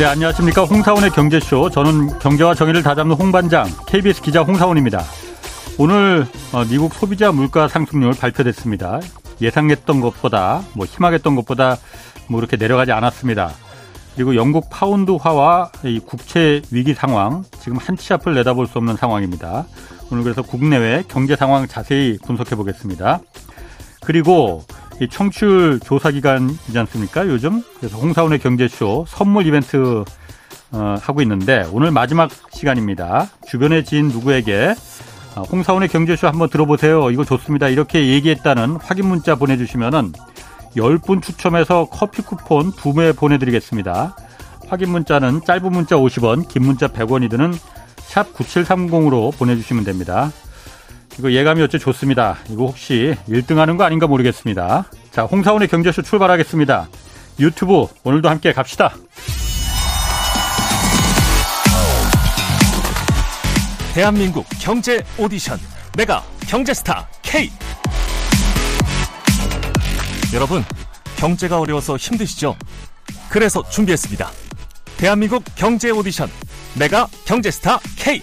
네, 안녕하십니까. 홍사원의 경제쇼. 저는 경제와 정의를 다잡는 홍반장, KBS 기자 홍사원입니다. 오늘 어, 미국 소비자 물가 상승률 발표됐습니다. 예상했던 것보다, 뭐 희망했던 것보다 뭐 이렇게 내려가지 않았습니다. 그리고 영국 파운드화와 이 국채 위기 상황, 지금 한 치 앞을 내다볼 수 없는 상황입니다. 오늘 그래서 국내외 경제 상황 자세히 분석해 보겠습니다. 그리고 이 청취율 조사 기간이지 않습니까? 요즘 그래서 홍사원의 경제쇼 선물 이벤트 어, 하고 있는데 오늘 마지막 시간입니다. 주변의 지인 누구에게 어, 홍사원의 경제쇼 한번 들어보세요. 이거 좋습니다. 이렇게 얘기했다는 확인 문자 보내주시면은 10분 추첨해서 커피 쿠폰 2매 보내드리겠습니다. 확인 문자는 짧은 문자 50원, 긴 문자 100원이 드는 샵 9730으로 보내주시면 됩니다. 이거 예감이 어째 좋습니다. 이거 혹시 1등 하는 거 아닌가 모르겠습니다. 자, 홍사원의 경제쇼 출발하겠습니다. 유튜브 오늘도 함께 갑시다. 대한민국 경제 오디션 메가 경제스타 K 여러분 경제가 어려워서 힘드시죠? 그래서 준비했습니다. 대한민국 경제 오디션 메가 경제스타 K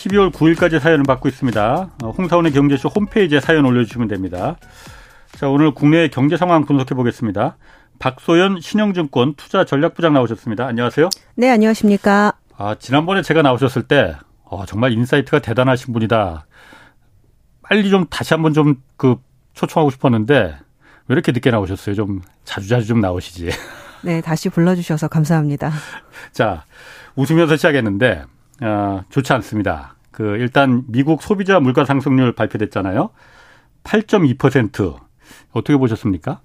12월 9일까지 사연을 받고 있습니다. 어, 홍사원의 경제쇼 홈페이지에 사연 올려주시면 됩니다. 자, 오늘 국내 경제 상황 분석해 보겠습니다. 박소연 신영증권 투자 전략부장 나오셨습니다. 안녕하세요. 네, 안녕하십니까. 아, 지난번에 제가 나오셨을 때, 어, 정말 insight가 대단하신 분이다. 빨리 좀 다시 한번 좀 그 초청하고 싶었는데, 왜 이렇게 늦게 나오셨어요? 좀 자주자주 좀 나오시지. 네, 다시 불러주셔서 감사합니다. 자, 웃으면서 시작했는데, 어, 좋지 않습니다. 그, 일단 미국 소비자 물가 상승률 발표됐잖아요. 8.2%. 어떻게 보셨습니까?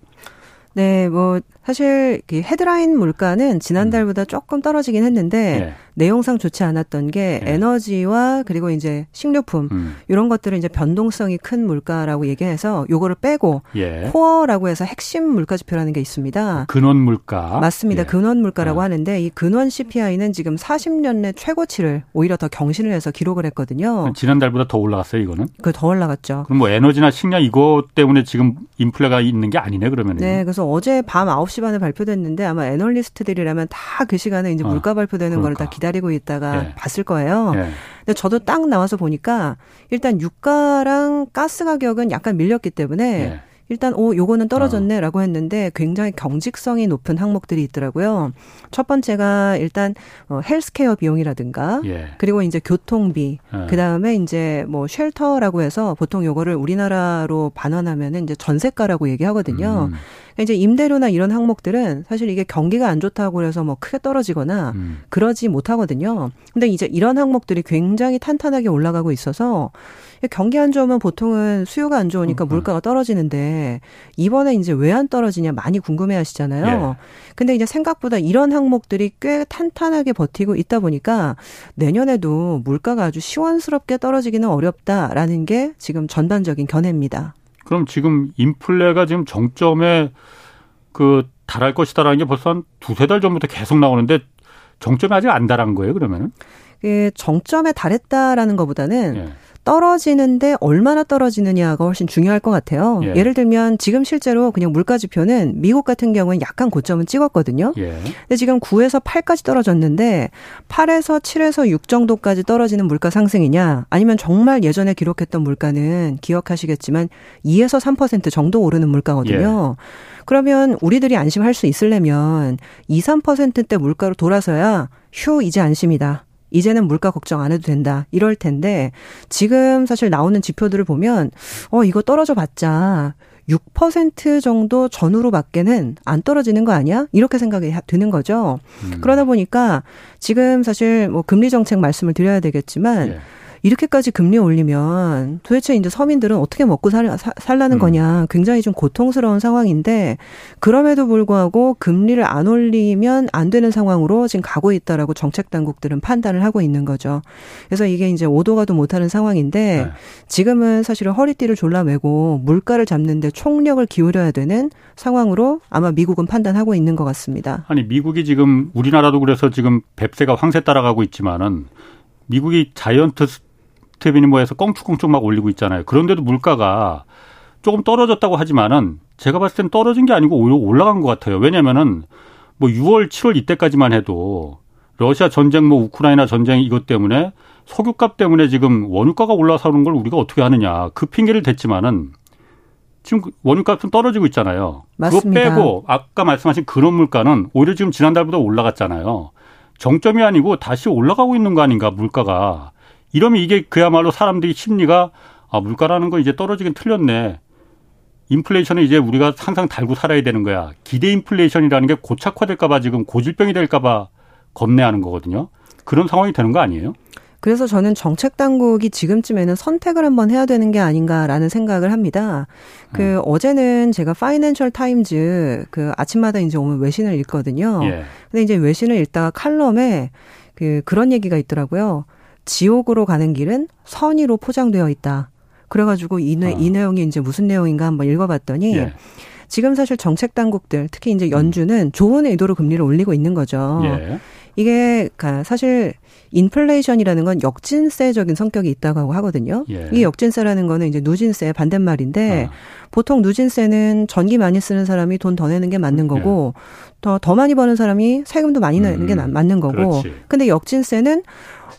네, 뭐 사실 그 헤드라인 물가는 지난달보다 음. 조금 떨어지긴 했는데 네. 내용상 좋지 않았던 게 네. 에너지와 그리고 이제 식료품 음. 이런 것들은 이제 변동성이 큰 물가라고 얘기해서 요거를 빼고 예. 코어라고 해서 핵심 물가 지표라는 게 있습니다. 근원 물가. 맞습니다. 예. 근원 물가라고 예. 하는데 이 근원 CPI는 지금 40년 내 최고치를 오히려 더 경신을 해서 기록을 했거든요. 지난달보다 더 올라갔어요, 이거는? 그 더 올라갔죠. 그럼 뭐 에너지나 식량 이거 때문에 지금 인플레가 있는 게 아니네 그러면. 네, 그래서 어제 밤 9시 반에 발표됐는데 아마 애널리스트들이라면 다 그 시간에 이제 어, 물가 발표되는 그러니까. 다 기다리고 있다가 예. 봤을 거예요. 예. 근데 저도 딱 나와서 보니까 일단 유가랑 가스 가격은 약간 밀렸기 때문에 예. 일단 오 요거는 떨어졌네라고 했는데 굉장히 경직성이 높은 항목들이 있더라고요. 첫 번째가 일단 어 헬스케어 비용이라든가 예. 그리고 이제 교통비 예. 그다음에 이제 뭐 shelter라고 해서 보통 요거를 우리나라로 변환하면은 이제 전세가라고 얘기하거든요. 음. 이제 임대료나 이런 항목들은 사실 이게 경기가 안 좋다고 그래서 뭐 크게 떨어지거나 음. 그러지 못하거든요. 근데 이제 이런 항목들이 굉장히 탄탄하게 올라가고 있어서 경기 안 좋으면 보통은 수요가 안 좋으니까 음, 음. 물가가 떨어지는데 이번에 이제 왜 안 떨어지냐 많이 궁금해 하시잖아요. 예. 근데 이제 생각보다 이런 항목들이 꽤 탄탄하게 버티고 있다 보니까 내년에도 물가가 아주 시원스럽게 떨어지기는 어렵다라는 게 지금 전반적인 견해입니다. 그럼 지금 인플레가 지금 정점에 그 달할 것이다라는 게 벌써 한 두세 달 전부터 계속 나오는데 정점이 아직 안 달한 거예요, 그러면은? 그 정점에 달했다라는 것보다는 예. 떨어지는데 얼마나 떨어지느냐가 훨씬 중요할 것 같아요. 예. 를 들면 지금 실제로 그냥 물가 지표는 미국 같은 경우는 약간 고점은 찍었거든요. 예. 근데 지금 9에서 8까지 떨어졌는데 8에서 7에서 6 정도까지 떨어지는 물가 상승이냐 아니면 정말 예전에 기록했던 물가는 기억하시겠지만 2에서 3% 정도 오르는 물가거든요. 예. 그러면 우리들이 안심할 수 있으려면 2, 3%대 물가로 돌아서야 휴 이제 안심이다. 이제는 물가 걱정 안 해도 된다. 이럴 텐데 지금 사실 나오는 지표들을 보면 어 이거 떨어져 봤자 6% 정도 전후로밖에는 안 떨어지는 거 아니야? 이렇게 생각이 드는 거죠. 음. 그러다 보니까 지금 사실 뭐 금리 정책 말씀을 드려야 되겠지만 예. 이렇게까지 금리 올리면 도대체 이제 서민들은 어떻게 먹고 살, 살라는 음. 거냐 굉장히 좀 고통스러운 상황인데 그럼에도 불구하고 금리를 안 올리면 안 되는 상황으로 지금 가고 있다라고 정책 당국들은 판단을 하고 있는 거죠. 그래서 이게 이제 오도 가도 못하는 상황인데 네. 지금은 사실은 허리띠를 졸라매고 물가를 잡는데 총력을 기울여야 되는 상황으로 아마 미국은 판단하고 있는 것 같습니다. 아니 미국이 지금 우리나라도 그래서 지금 뱁새가 황새 따라가고 있지만은 미국이 자이언트 스텝이니 뭐해서 껑충껑충 막 올리고 있잖아요. 그런데도 물가가 조금 떨어졌다고 하지만은 제가 봤을 땐 떨어진 게 아니고 오히려 올라간 것 같아요. 왜냐면은 뭐 6월, 7월 이때까지만 해도 러시아 전쟁, 뭐 우크라이나 전쟁 이것 때문에 석유값 때문에 지금 원유가가 올라서는 걸 우리가 어떻게 하느냐 그 핑계를 댔지만은 지금 원유값은 떨어지고 있잖아요. 맞습니다. 그거 빼고 아까 말씀하신 그런 물가는 오히려 지금 지난달보다 올라갔잖아요. 정점이 아니고 다시 올라가고 있는 거 아닌가 물가가. 이러면 이게 그야말로 사람들이 심리가 아 물가라는 거 이제 떨어지긴 틀렸네. 인플레이션은 이제 우리가 항상 달고 살아야 되는 거야. 기대 인플레이션이라는 게 고착화될까 봐 지금 고질병이 될까 봐 겁내하는 거거든요. 그런 상황이 되는 거 아니에요? 그래서 저는 정책 당국이 지금쯤에는 선택을 한번 해야 되는 게 아닌가라는 생각을 합니다. 그 음. 어제는 제가 파이낸셜 타임즈 그 아침마다 이제 오면 외신을 읽거든요. 예. 근데 이제 외신을 읽다가 칼럼에 그 그런 얘기가 있더라고요. 지옥으로 가는 길은 선의로 포장되어 있다. 그래가지고 이, 내, 어. 이 내용이 이제 무슨 내용인가 한번 읽어봤더니 예. 지금 사실 정책 당국들 특히 이제 연준은 좋은 의도로 금리를 올리고 있는 거죠. 예. 이게 사실 인플레이션이라는 건 역진세적인 성격이 있다고 하거든요. 예. 이 역진세라는 거는 이제 누진세 반대말인데 아. 보통 누진세는 전기 많이 쓰는 사람이 돈 더 내는 게 맞는 거고 예. 더, 더 많이 버는 사람이 세금도 많이 내는 음, 게 맞는 거고. 그렇지. 근데 역진세는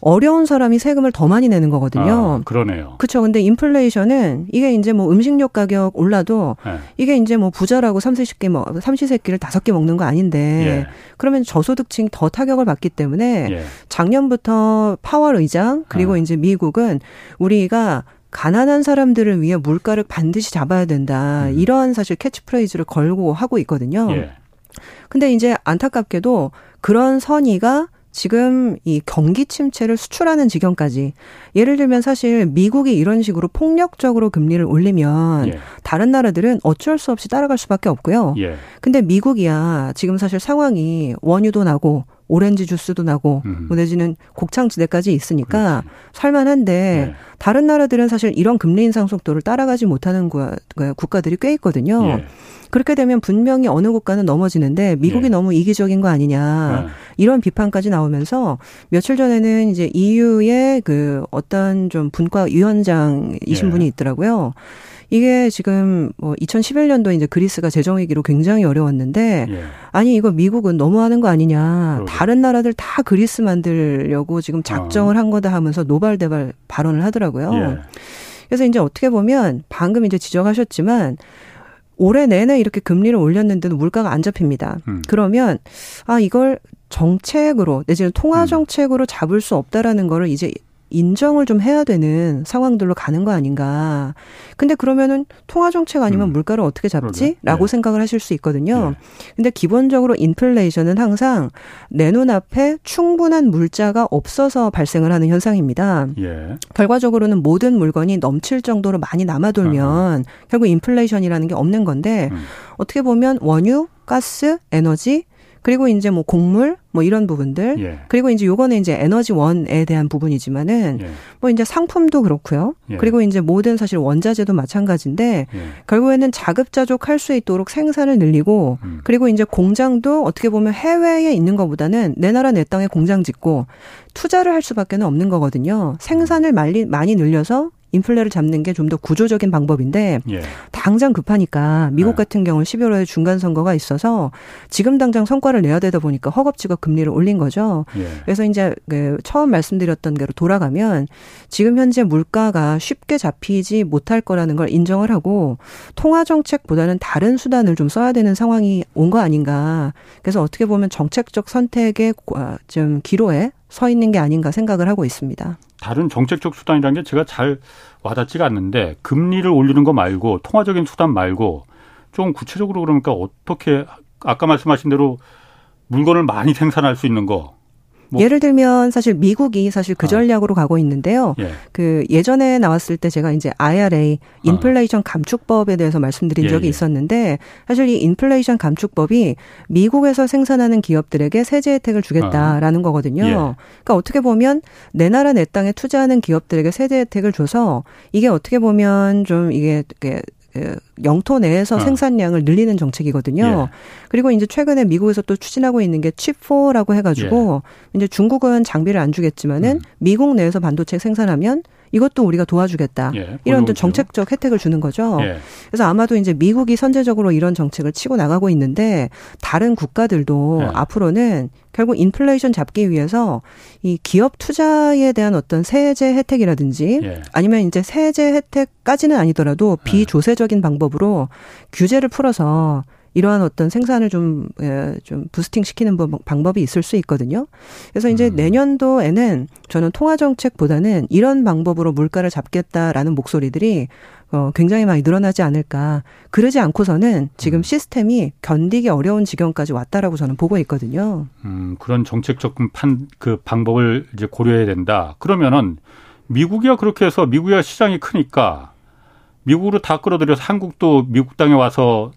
어려운 사람이 세금을 더 많이 내는 거거든요. 아, 그러네요. 그렇죠. 근데 인플레이션은 이게 이제 뭐 음식료 가격 올라도 네. 이게 이제 뭐 부자라고 삼시세끼 뭐 삼시세끼를 다섯 개 먹는 거 아닌데 예. 그러면 저소득층 더 타격을 받기 때문에 예. 작년부터 파월 의장 그리고 아. 이제 미국은 우리가 가난한 사람들을 위해 물가를 반드시 잡아야 된다. 음. 이러한 사실 캐치프레이즈를 걸고 하고 있거든요. 예. 근데 이제 안타깝게도 그런 선의가 지금 이 경기 침체를 수출하는 지경까지 예를 들면 사실 미국이 이런 식으로 폭력적으로 금리를 올리면 예. 다른 나라들은 어쩔 수 없이 따라갈 수밖에 없고요. 예. 근데 미국이야 지금 사실 상황이 원유도 나고 오렌지 주스도 나고 음. 뭐 내지는 곡창지대까지 있으니까 그렇지. 살만한데 네. 다른 나라들은 사실 이런 금리 인상 속도를 따라가지 못하는 국가들이 꽤 있거든요. 예. 그렇게 되면 분명히 어느 국가는 넘어지는데 미국이 예. 너무 이기적인 거 아니냐 네. 이런 비판까지 나오면서 며칠 전에는 이제 EU의 그 어떤 좀 분과 위원장이신 예. 분이 있더라고요. 이게 지금 뭐 2011년도 이제 그리스가 재정 위기로 굉장히 어려웠는데 예. 아니 이거 미국은 너무하는 거 아니냐. 그러게. 다른 나라들 다 그리스 만들려고 지금 작정을 어. 한 거다 하면서 노발대발 발언을 하더라고요. 예. 그래서 이제 어떻게 보면 방금 이제 지적하셨지만 올해 내내 이렇게 금리를 올렸는데도 물가가 안 잡힙니다. 음. 그러면 아 이걸 정책으로 내지는 통화 음. 정책으로 잡을 수 없다라는 거를 이제 인정을 좀 해야 되는 상황들로 가는 거 아닌가. 근데 그러면은 통화 정책 아니면 음. 물가를 어떻게 잡지? 라고 네. 생각을 하실 수 있거든요. 네. 근데 기본적으로 인플레이션은 항상 내 눈앞에 충분한 물자가 없어서 발생을 하는 현상입니다. 예. 결과적으로는 모든 물건이 넘칠 정도로 많이 남아 돌면 아. 결국 인플레이션이라는 게 없는 건데 음. 어떻게 보면 원유, 가스, 에너지 그리고 이제 뭐 곡물 뭐 이런 부분들 예. 그리고 이제 요거는 이제 에너지원에 대한 부분이지만은 예. 뭐 이제 상품도 그렇고요. 예. 그리고 이제 모든 사실 원자재도 마찬가지인데 예. 결국에는 자급자족할 수 있도록 생산을 늘리고 음. 그리고 이제 공장도 어떻게 보면 해외에 있는 것보다는 내 나라 내 땅에 공장 짓고 투자를 할 수밖에 는 없는 거거든요. 생산을 많이 많이 늘려서 인플레를 잡는 게 좀 더 구조적인 방법인데 예. 당장 급하니까 미국 네. 같은 경우는 11월에 중간 선거가 있어서 지금 당장 성과를 내야 되다 보니까 허겁지겁 금리를 올린 거죠. 예. 그래서 이제 그 처음 말씀드렸던 대로 돌아가면 지금 현재 물가가 쉽게 잡히지 못할 거라는 걸 인정을 하고 통화 정책보다는 다른 수단을 좀 써야 되는 상황이 온 거 아닌가. 그래서 어떻게 보면 정책적 선택의 좀 기로에 서 있는 게 아닌가 생각을 하고 있습니다. 다른 정책적 수단이라는 게 제가 잘 와닿지가 않는데 금리를 올리는 거 말고 통화적인 수단 말고 좀 구체적으로 그러니까 어떻게 아까 말씀하신 대로 물건을 많이 생산할 수 있는 거 뭐. 예를 들면 사실 미국이 사실 그 아. 전략으로 어. 가고 있는데요. 예. 그 예전에 나왔을 때 제가 이제 IRA 아. 인플레이션 감축법에 대해서 말씀드린 예, 적이 예. 있었는데 사실 이 인플레이션 감축법이 미국에서 생산하는 기업들에게 세제 혜택을 주겠다라는 아. 거거든요. 예. 그러니까 어떻게 보면 내 나라 내 땅에 투자하는 기업들에게 세제 혜택을 줘서 이게 어떻게 보면 좀 이게 그 영토 내에서 어. 생산량을 늘리는 정책이거든요. 예. 그리고 이제 최근에 미국에서 또 추진하고 있는 게 칩4라고 해가지고 예. 이제 중국은 장비를 안 주겠지만은 음. 미국 내에서 반도체 생산하면 이것도 우리가 도와주겠다. 예, 이런 또 정책적 혜택을 주는 거죠. 예. 그래서 아마도 이제 미국이 선제적으로 이런 정책을 치고 나가고 있는데 다른 국가들도 예. 앞으로는 결국 인플레이션 잡기 위해서 이 기업 투자에 대한 어떤 세제 혜택이라든지 예. 아니면 이제 세제 혜택까지는 아니더라도 예. 비조세적인 방법 으로 규제를 풀어서 이러한 어떤 생산을 좀, 예, 좀 부스팅 시키는 방법이 있을 수 있거든요. 그래서 이제 음. 내년도에는 저는 통화정책보다는 이런 방법으로 물가를 잡겠다라는 목소리들이 어, 굉장히 많이 늘어나지 않을까. 그러지 않고서는 지금 음. 시스템이 견디기 어려운 지경까지 왔다라고 저는 보고 있거든요. 음, 그런 정책적 판, 그 방법을 이제 고려해야 된다. 그러면은 미국이야 그렇게 해서 미국이야 시장이 크니까 미국으로 다 끌어들여서 한국도 미국 땅에 와서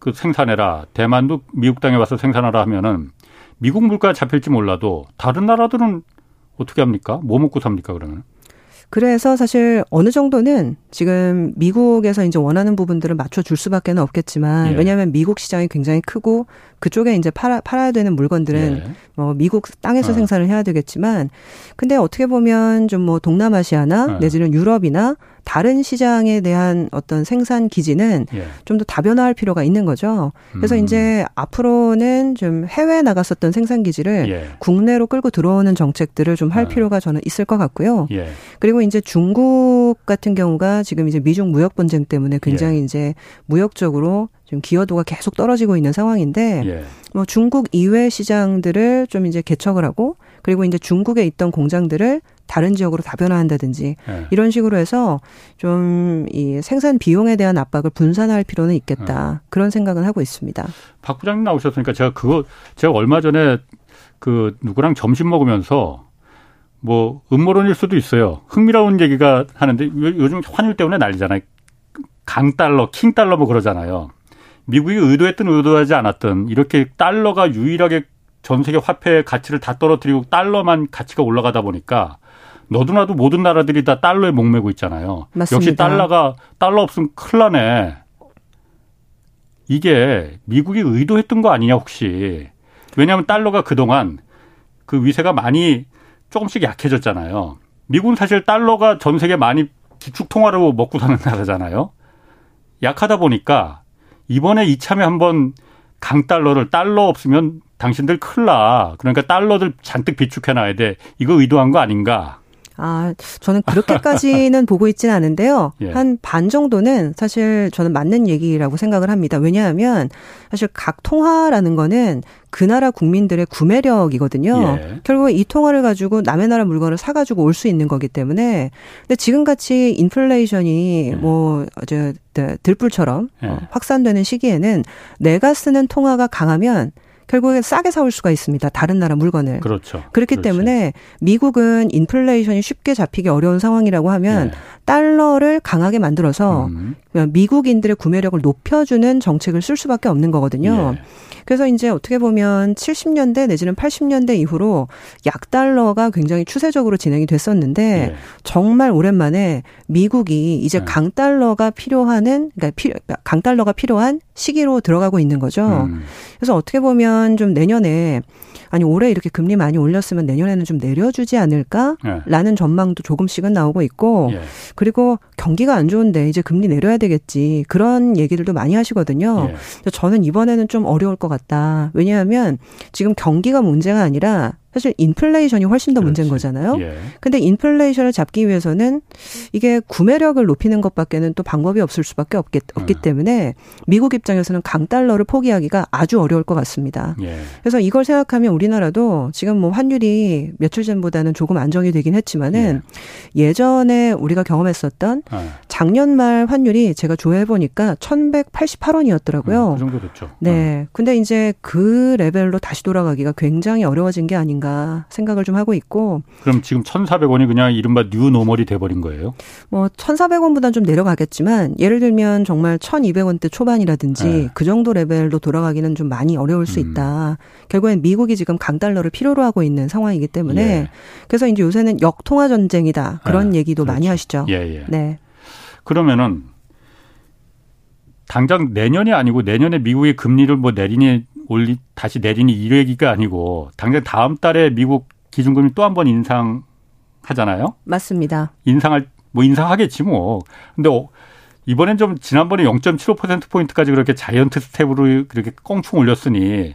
그 생산해라. 대만도 미국 땅에 와서 생산하라 하면은 미국 물가 잡힐지 몰라도 다른 나라들은 어떻게 합니까? 뭐 먹고 삽니까 그러면? 그래서 사실 어느 정도는 지금 미국에서 이제 원하는 부분들을 맞춰줄 수밖에 는 없겠지만 예. 왜냐하면 미국 시장이 굉장히 크고 그쪽에 이제 팔아, 팔아야 되는 물건들은 예. 뭐 미국 땅에서 어. 생산을 해야 되겠지만 근데 어떻게 보면 좀 뭐 동남아시아나 어. 내지는 유럽이나 다른 시장에 대한 어떤 생산 기지는 예. 좀더 다변화할 필요가 있는 거죠. 그래서 음. 이제 앞으로는 좀 해외에 나갔었던 생산 기지를 예. 국내로 끌고 들어오는 정책들을 좀할 아. 필요가 저는 있을 것 같고요. 예. 그리고 이제 중국 같은 경우가 지금 이제 미중 무역 분쟁 때문에 굉장히 예. 이제 무역적으로 지금 기여도가 계속 떨어지고 있는 상황인데 예. 뭐 중국 이외 시장들을 좀 이제 개척을 하고 그리고 이제 중국에 있던 공장들을 다른 지역으로 다변화한다든지 네. 이런 식으로 해서 좀 이 생산 비용에 대한 압박을 분산할 필요는 있겠다 네. 그런 생각은 하고 있습니다. 박 부장님 나오셨으니까 제가 그거 제가 얼마 전에 그 누구랑 점심 먹으면서 뭐 음모론일 수도 있어요. 흥미로운 얘기가 하는데 요즘 환율 때문에 난리잖아요. 강 달러, 킹 달러 뭐 그러잖아요. 미국이 의도했든 의도하지 않았든 이렇게 달러가 유일하게 전 세계 화폐의 가치를 다 떨어뜨리고 달러만 가치가 올라가다 보니까 너도나도 모든 나라들이 다 달러에 목매고 있잖아요. 맞습니다. 역시 달러가 달러 없으면 큰일 나네. 이게 미국이 의도했던 거 아니냐 혹시. 왜냐하면 달러가 그동안 그 위세가 많이 조금씩 약해졌잖아요. 미국은 사실 달러가 전 세계 많이 기축 통화로 먹고 사는 나라잖아요. 약하다 보니까 이번에 이참에 한번 강달러를 달러 없으면 당신들 큰일 나. 그러니까 달러들 잔뜩 비축해 놔야 돼. 이거 의도한 거 아닌가? 아, 저는 그렇게까지는 보고 있지는 않은데요. 예. 한반 정도는 사실 저는 맞는 얘기라고 생각을 합니다. 왜냐하면 사실 각 통화라는 거는 그 나라 국민들의 구매력이거든요. 예. 결국 이 통화를 가지고 남의 나라 물건을 사가지고 올 수 있는 거기 때문에. 근데 지금같이 인플레이션이 예. 뭐, 저, 들불처럼 예. 어, 확산되는 시기에는 내가 쓰는 통화가 강하면 결국에 싸게 사올 수가 있습니다. 다른 나라 물건을. 그렇죠. 그렇기 그렇지. 때문에 미국은 인플레이션이 쉽게 잡히기 어려운 상황이라고 하면 네. 달러를 강하게 만들어서 음. 미국인들의 구매력을 높여주는 정책을 쓸 수밖에 없는 거거든요. 예. 그래서 이제 어떻게 보면 70년대 내지는 80년대 이후로 약달러가 굉장히 추세적으로 진행이 됐었는데 예. 정말 오랜만에 미국이 이제 예. 강달러가 필요하는 그러니까 필요, 강달러가 필요한 시기로 들어가고 있는 거죠. 음. 그래서 어떻게 보면 좀 내년에 아니 올해 이렇게 금리 많이 올렸으면 내년에는 좀 내려주지 않을까라는 예. 전망도 조금씩은 나오고 있고 예. 그리고 경기가 안 좋은데 이제 금리 내려야 되겠지 그런 얘기들도 많이 하시거든요. 예. 저는 이번에는 좀 어려울 것 같다. 왜냐하면 지금 경기가 문제가 아니라 사실 인플레이션이 훨씬 더 그렇지. 문제인 거잖아요. 예. 근데 인플레이션을 잡기 위해서는 이게 구매력을 높이는 것밖에는 또 방법이 없을 수밖에 없겠, 없기 예. 때문에 미국 입장에서는 강달러를 포기하기가 아주 어려울 것 같습니다. 예. 그래서 이걸 생각하면 우리나라도 지금 뭐 환율이 며칠 전보다는 조금 안정이 되긴 했지만은 예. 전에 우리가 경험했었던 아. 작년 말 환율이 제가 조회해 보니까 1,188원이었더라고요. 음, 그 정도 됐죠. 네. 어. 근데 이제 그 레벨로 다시 돌아가기가 굉장히 어려워진 게 아닌가 생각을 좀 하고 있고. 그럼 지금 1,400원이 그냥 이른바 new normal이 돼 버린 거예요? 뭐 1,400원보다는 좀 내려가겠지만 예를 들면 정말 1,200원대 초반이라든지 네. 그 정도 레벨로 돌아가기는 좀 많이 어려울 수 음. 있다. 결국엔 미국이 지금 강달러를 필요로 하고 있는 상황이기 때문에 예. 그래서 이제 요새는 역통화 전쟁이다. 그런 네. 얘기도 그렇죠. 많이 하시죠. 예, 예. 네. 그러면은 당장 내년이 아니고 내년에 미국의 금리를 뭐 내리니 올리 다시 내리니 이 얘기가 아니고 당장 다음 달에 미국 기준금리 또 한 번 인상하잖아요. 맞습니다. 인상할 뭐 인상하겠지 뭐. 근데 어, 이번엔 좀 지난번에 0.75% 포인트까지 그렇게 giant step으로 그렇게 껑충 올렸으니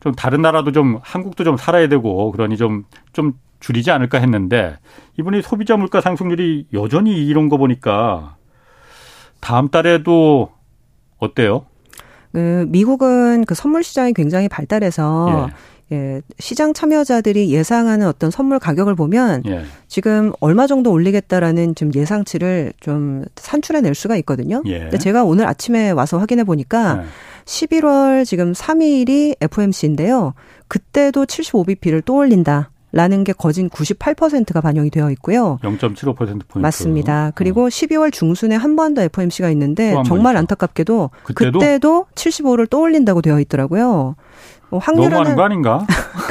좀 다른 나라도 좀 한국도 좀 살아야 되고 그러니 좀좀 줄이지 않을까 했는데 이번에 소비자 물가 상승률이 여전히 이런 거 보니까 다음 달에도 어때요? 그 미국은 그 선물 시장이 굉장히 발달해서 예. 예, 시장 참여자들이 예상하는 어떤 선물 가격을 보면 예. 지금 얼마 정도 올리겠다라는 좀 예상치를 좀 산출해 낼 수가 있거든요. 예. 근데 제가 오늘 아침에 와서 확인해 보니까 11월 지금 3일이 FOMC인데요. 그때도 75bp를 또 올린다. 라는 게 거진 98%가 반영이 되어 있고요. 0.75%포인트. 맞습니다. 그리고 어. 12월 중순에 한 번 더 FOMC가 있는데 정말 안타깝게도 그때도? 그때도 75를 또 올린다고 되어 있더라고요. 뭐 확률은 거 아닌가?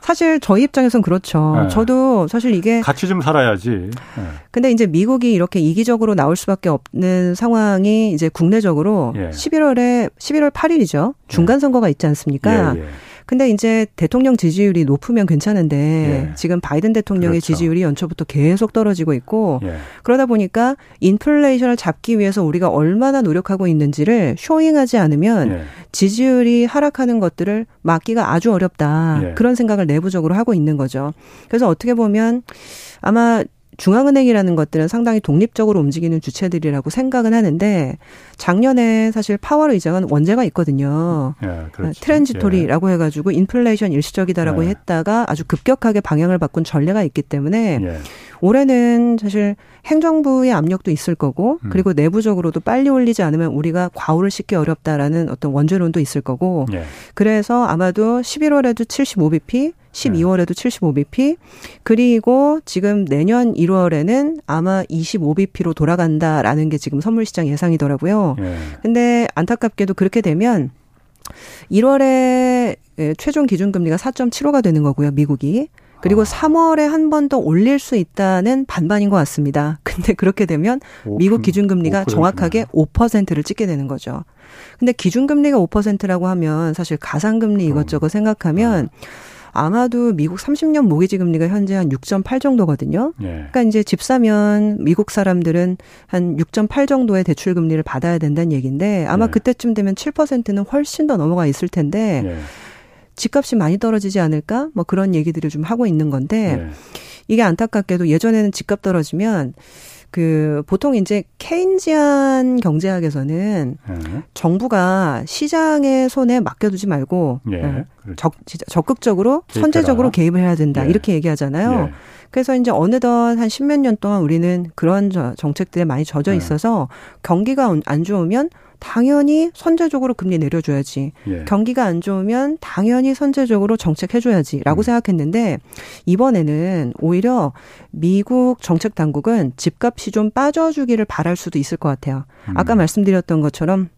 사실 저희 입장에선 그렇죠. 네. 저도 사실 이게 같이 좀 살아야지. 네. 근데 이제 미국이 이렇게 이기적으로 나올 수밖에 없는 상황이 이제 국내적으로 예. 11월에 11월 8일이죠. 중간 선거가 있지 않습니까? 예, 예. 근데 이제 대통령 지지율이 높으면 괜찮은데 예. 지금 바이든 대통령의 그렇죠. 지지율이 연초부터 계속 떨어지고 있고 예. 그러다 보니까 인플레이션을 잡기 위해서 우리가 얼마나 노력하고 있는지를 쇼잉하지 않으면 예. 지지율이 하락하는 것들을 막기가 아주 어렵다. 예. 그런 생각을 내부적으로 하고 있는 거죠. 그래서 어떻게 보면 아마 중앙은행이라는 것들은 상당히 독립적으로 움직이는 주체들이라고 생각은 하는데 작년에 사실 파월 의장은 원제가 있거든요. 예, 그렇죠. 트랜지토리라고 예. 해가지고 인플레이션 일시적이다라고 예. 했다가 아주 급격하게 방향을 바꾼 전례가 있기 때문에 예. 올해는 사실 행정부의 압력도 있을 거고 음. 그리고 내부적으로도 빨리 올리지 않으면 우리가 과오를 씻기 어렵다라는 어떤 원죄론도 있을 거고 예. 그래서 아마도 11월에도 75bp 12월에도 75bp 그리고 지금 내년 1월에는 아마 25bp로 돌아간다라는 게 지금 선물 시장 예상이더라고요. 예. 근데 안타깝게도 그렇게 되면 1월에 최종 기준금리가 4.75가 되는 거고요, 미국이. 그리고 아. 3월에 한 번 더 올릴 수 있다는 반반인 것 같습니다. 근데 그렇게 되면 5, 미국 기준금리가 5%. 정확하게 5%를 찍게 되는 거죠. 근데 기준금리가 5%라고 하면 사실 가상금리 이것저것 생각하면 네. 아마도 미국 30년 모기지 금리가 현재 한 6.8 정도거든요. 예. 그러니까 이제 집 사면 미국 사람들은 한 6.8 정도의 대출 금리를 받아야 된다는 얘기인데 아마 예. 그때쯤 되면 7%는 훨씬 더 넘어가 있을 텐데 예. 집값이 많이 떨어지지 않을까? 뭐 그런 얘기들을 좀 하고 있는 건데 예. 이게 안타깝게도 예전에는 집값 떨어지면 그 보통 이제 케인지안 경제학에서는 네. 정부가 시장의 손에 맡겨두지 말고 예, 네. 그렇죠. 적, 적극적으로 선제적으로 개입을 해야 된다 예. 이렇게 얘기하잖아요. 예. 그래서 이제 어느덧 한 십몇 년 동안 우리는 그런 정책들에 많이 젖어 네. 있어서 경기가 안 좋으면 당연히 선제적으로 금리 내려줘야지. 예. 경기가 안 좋으면 당연히 선제적으로 정책해줘야지라고 음. 생각했는데 이번에는 오히려 미국 정책 당국은 집값이 좀 빠져주기를 바랄 수도 있을 것 같아요. 음. 아까 말씀드렸던 것처럼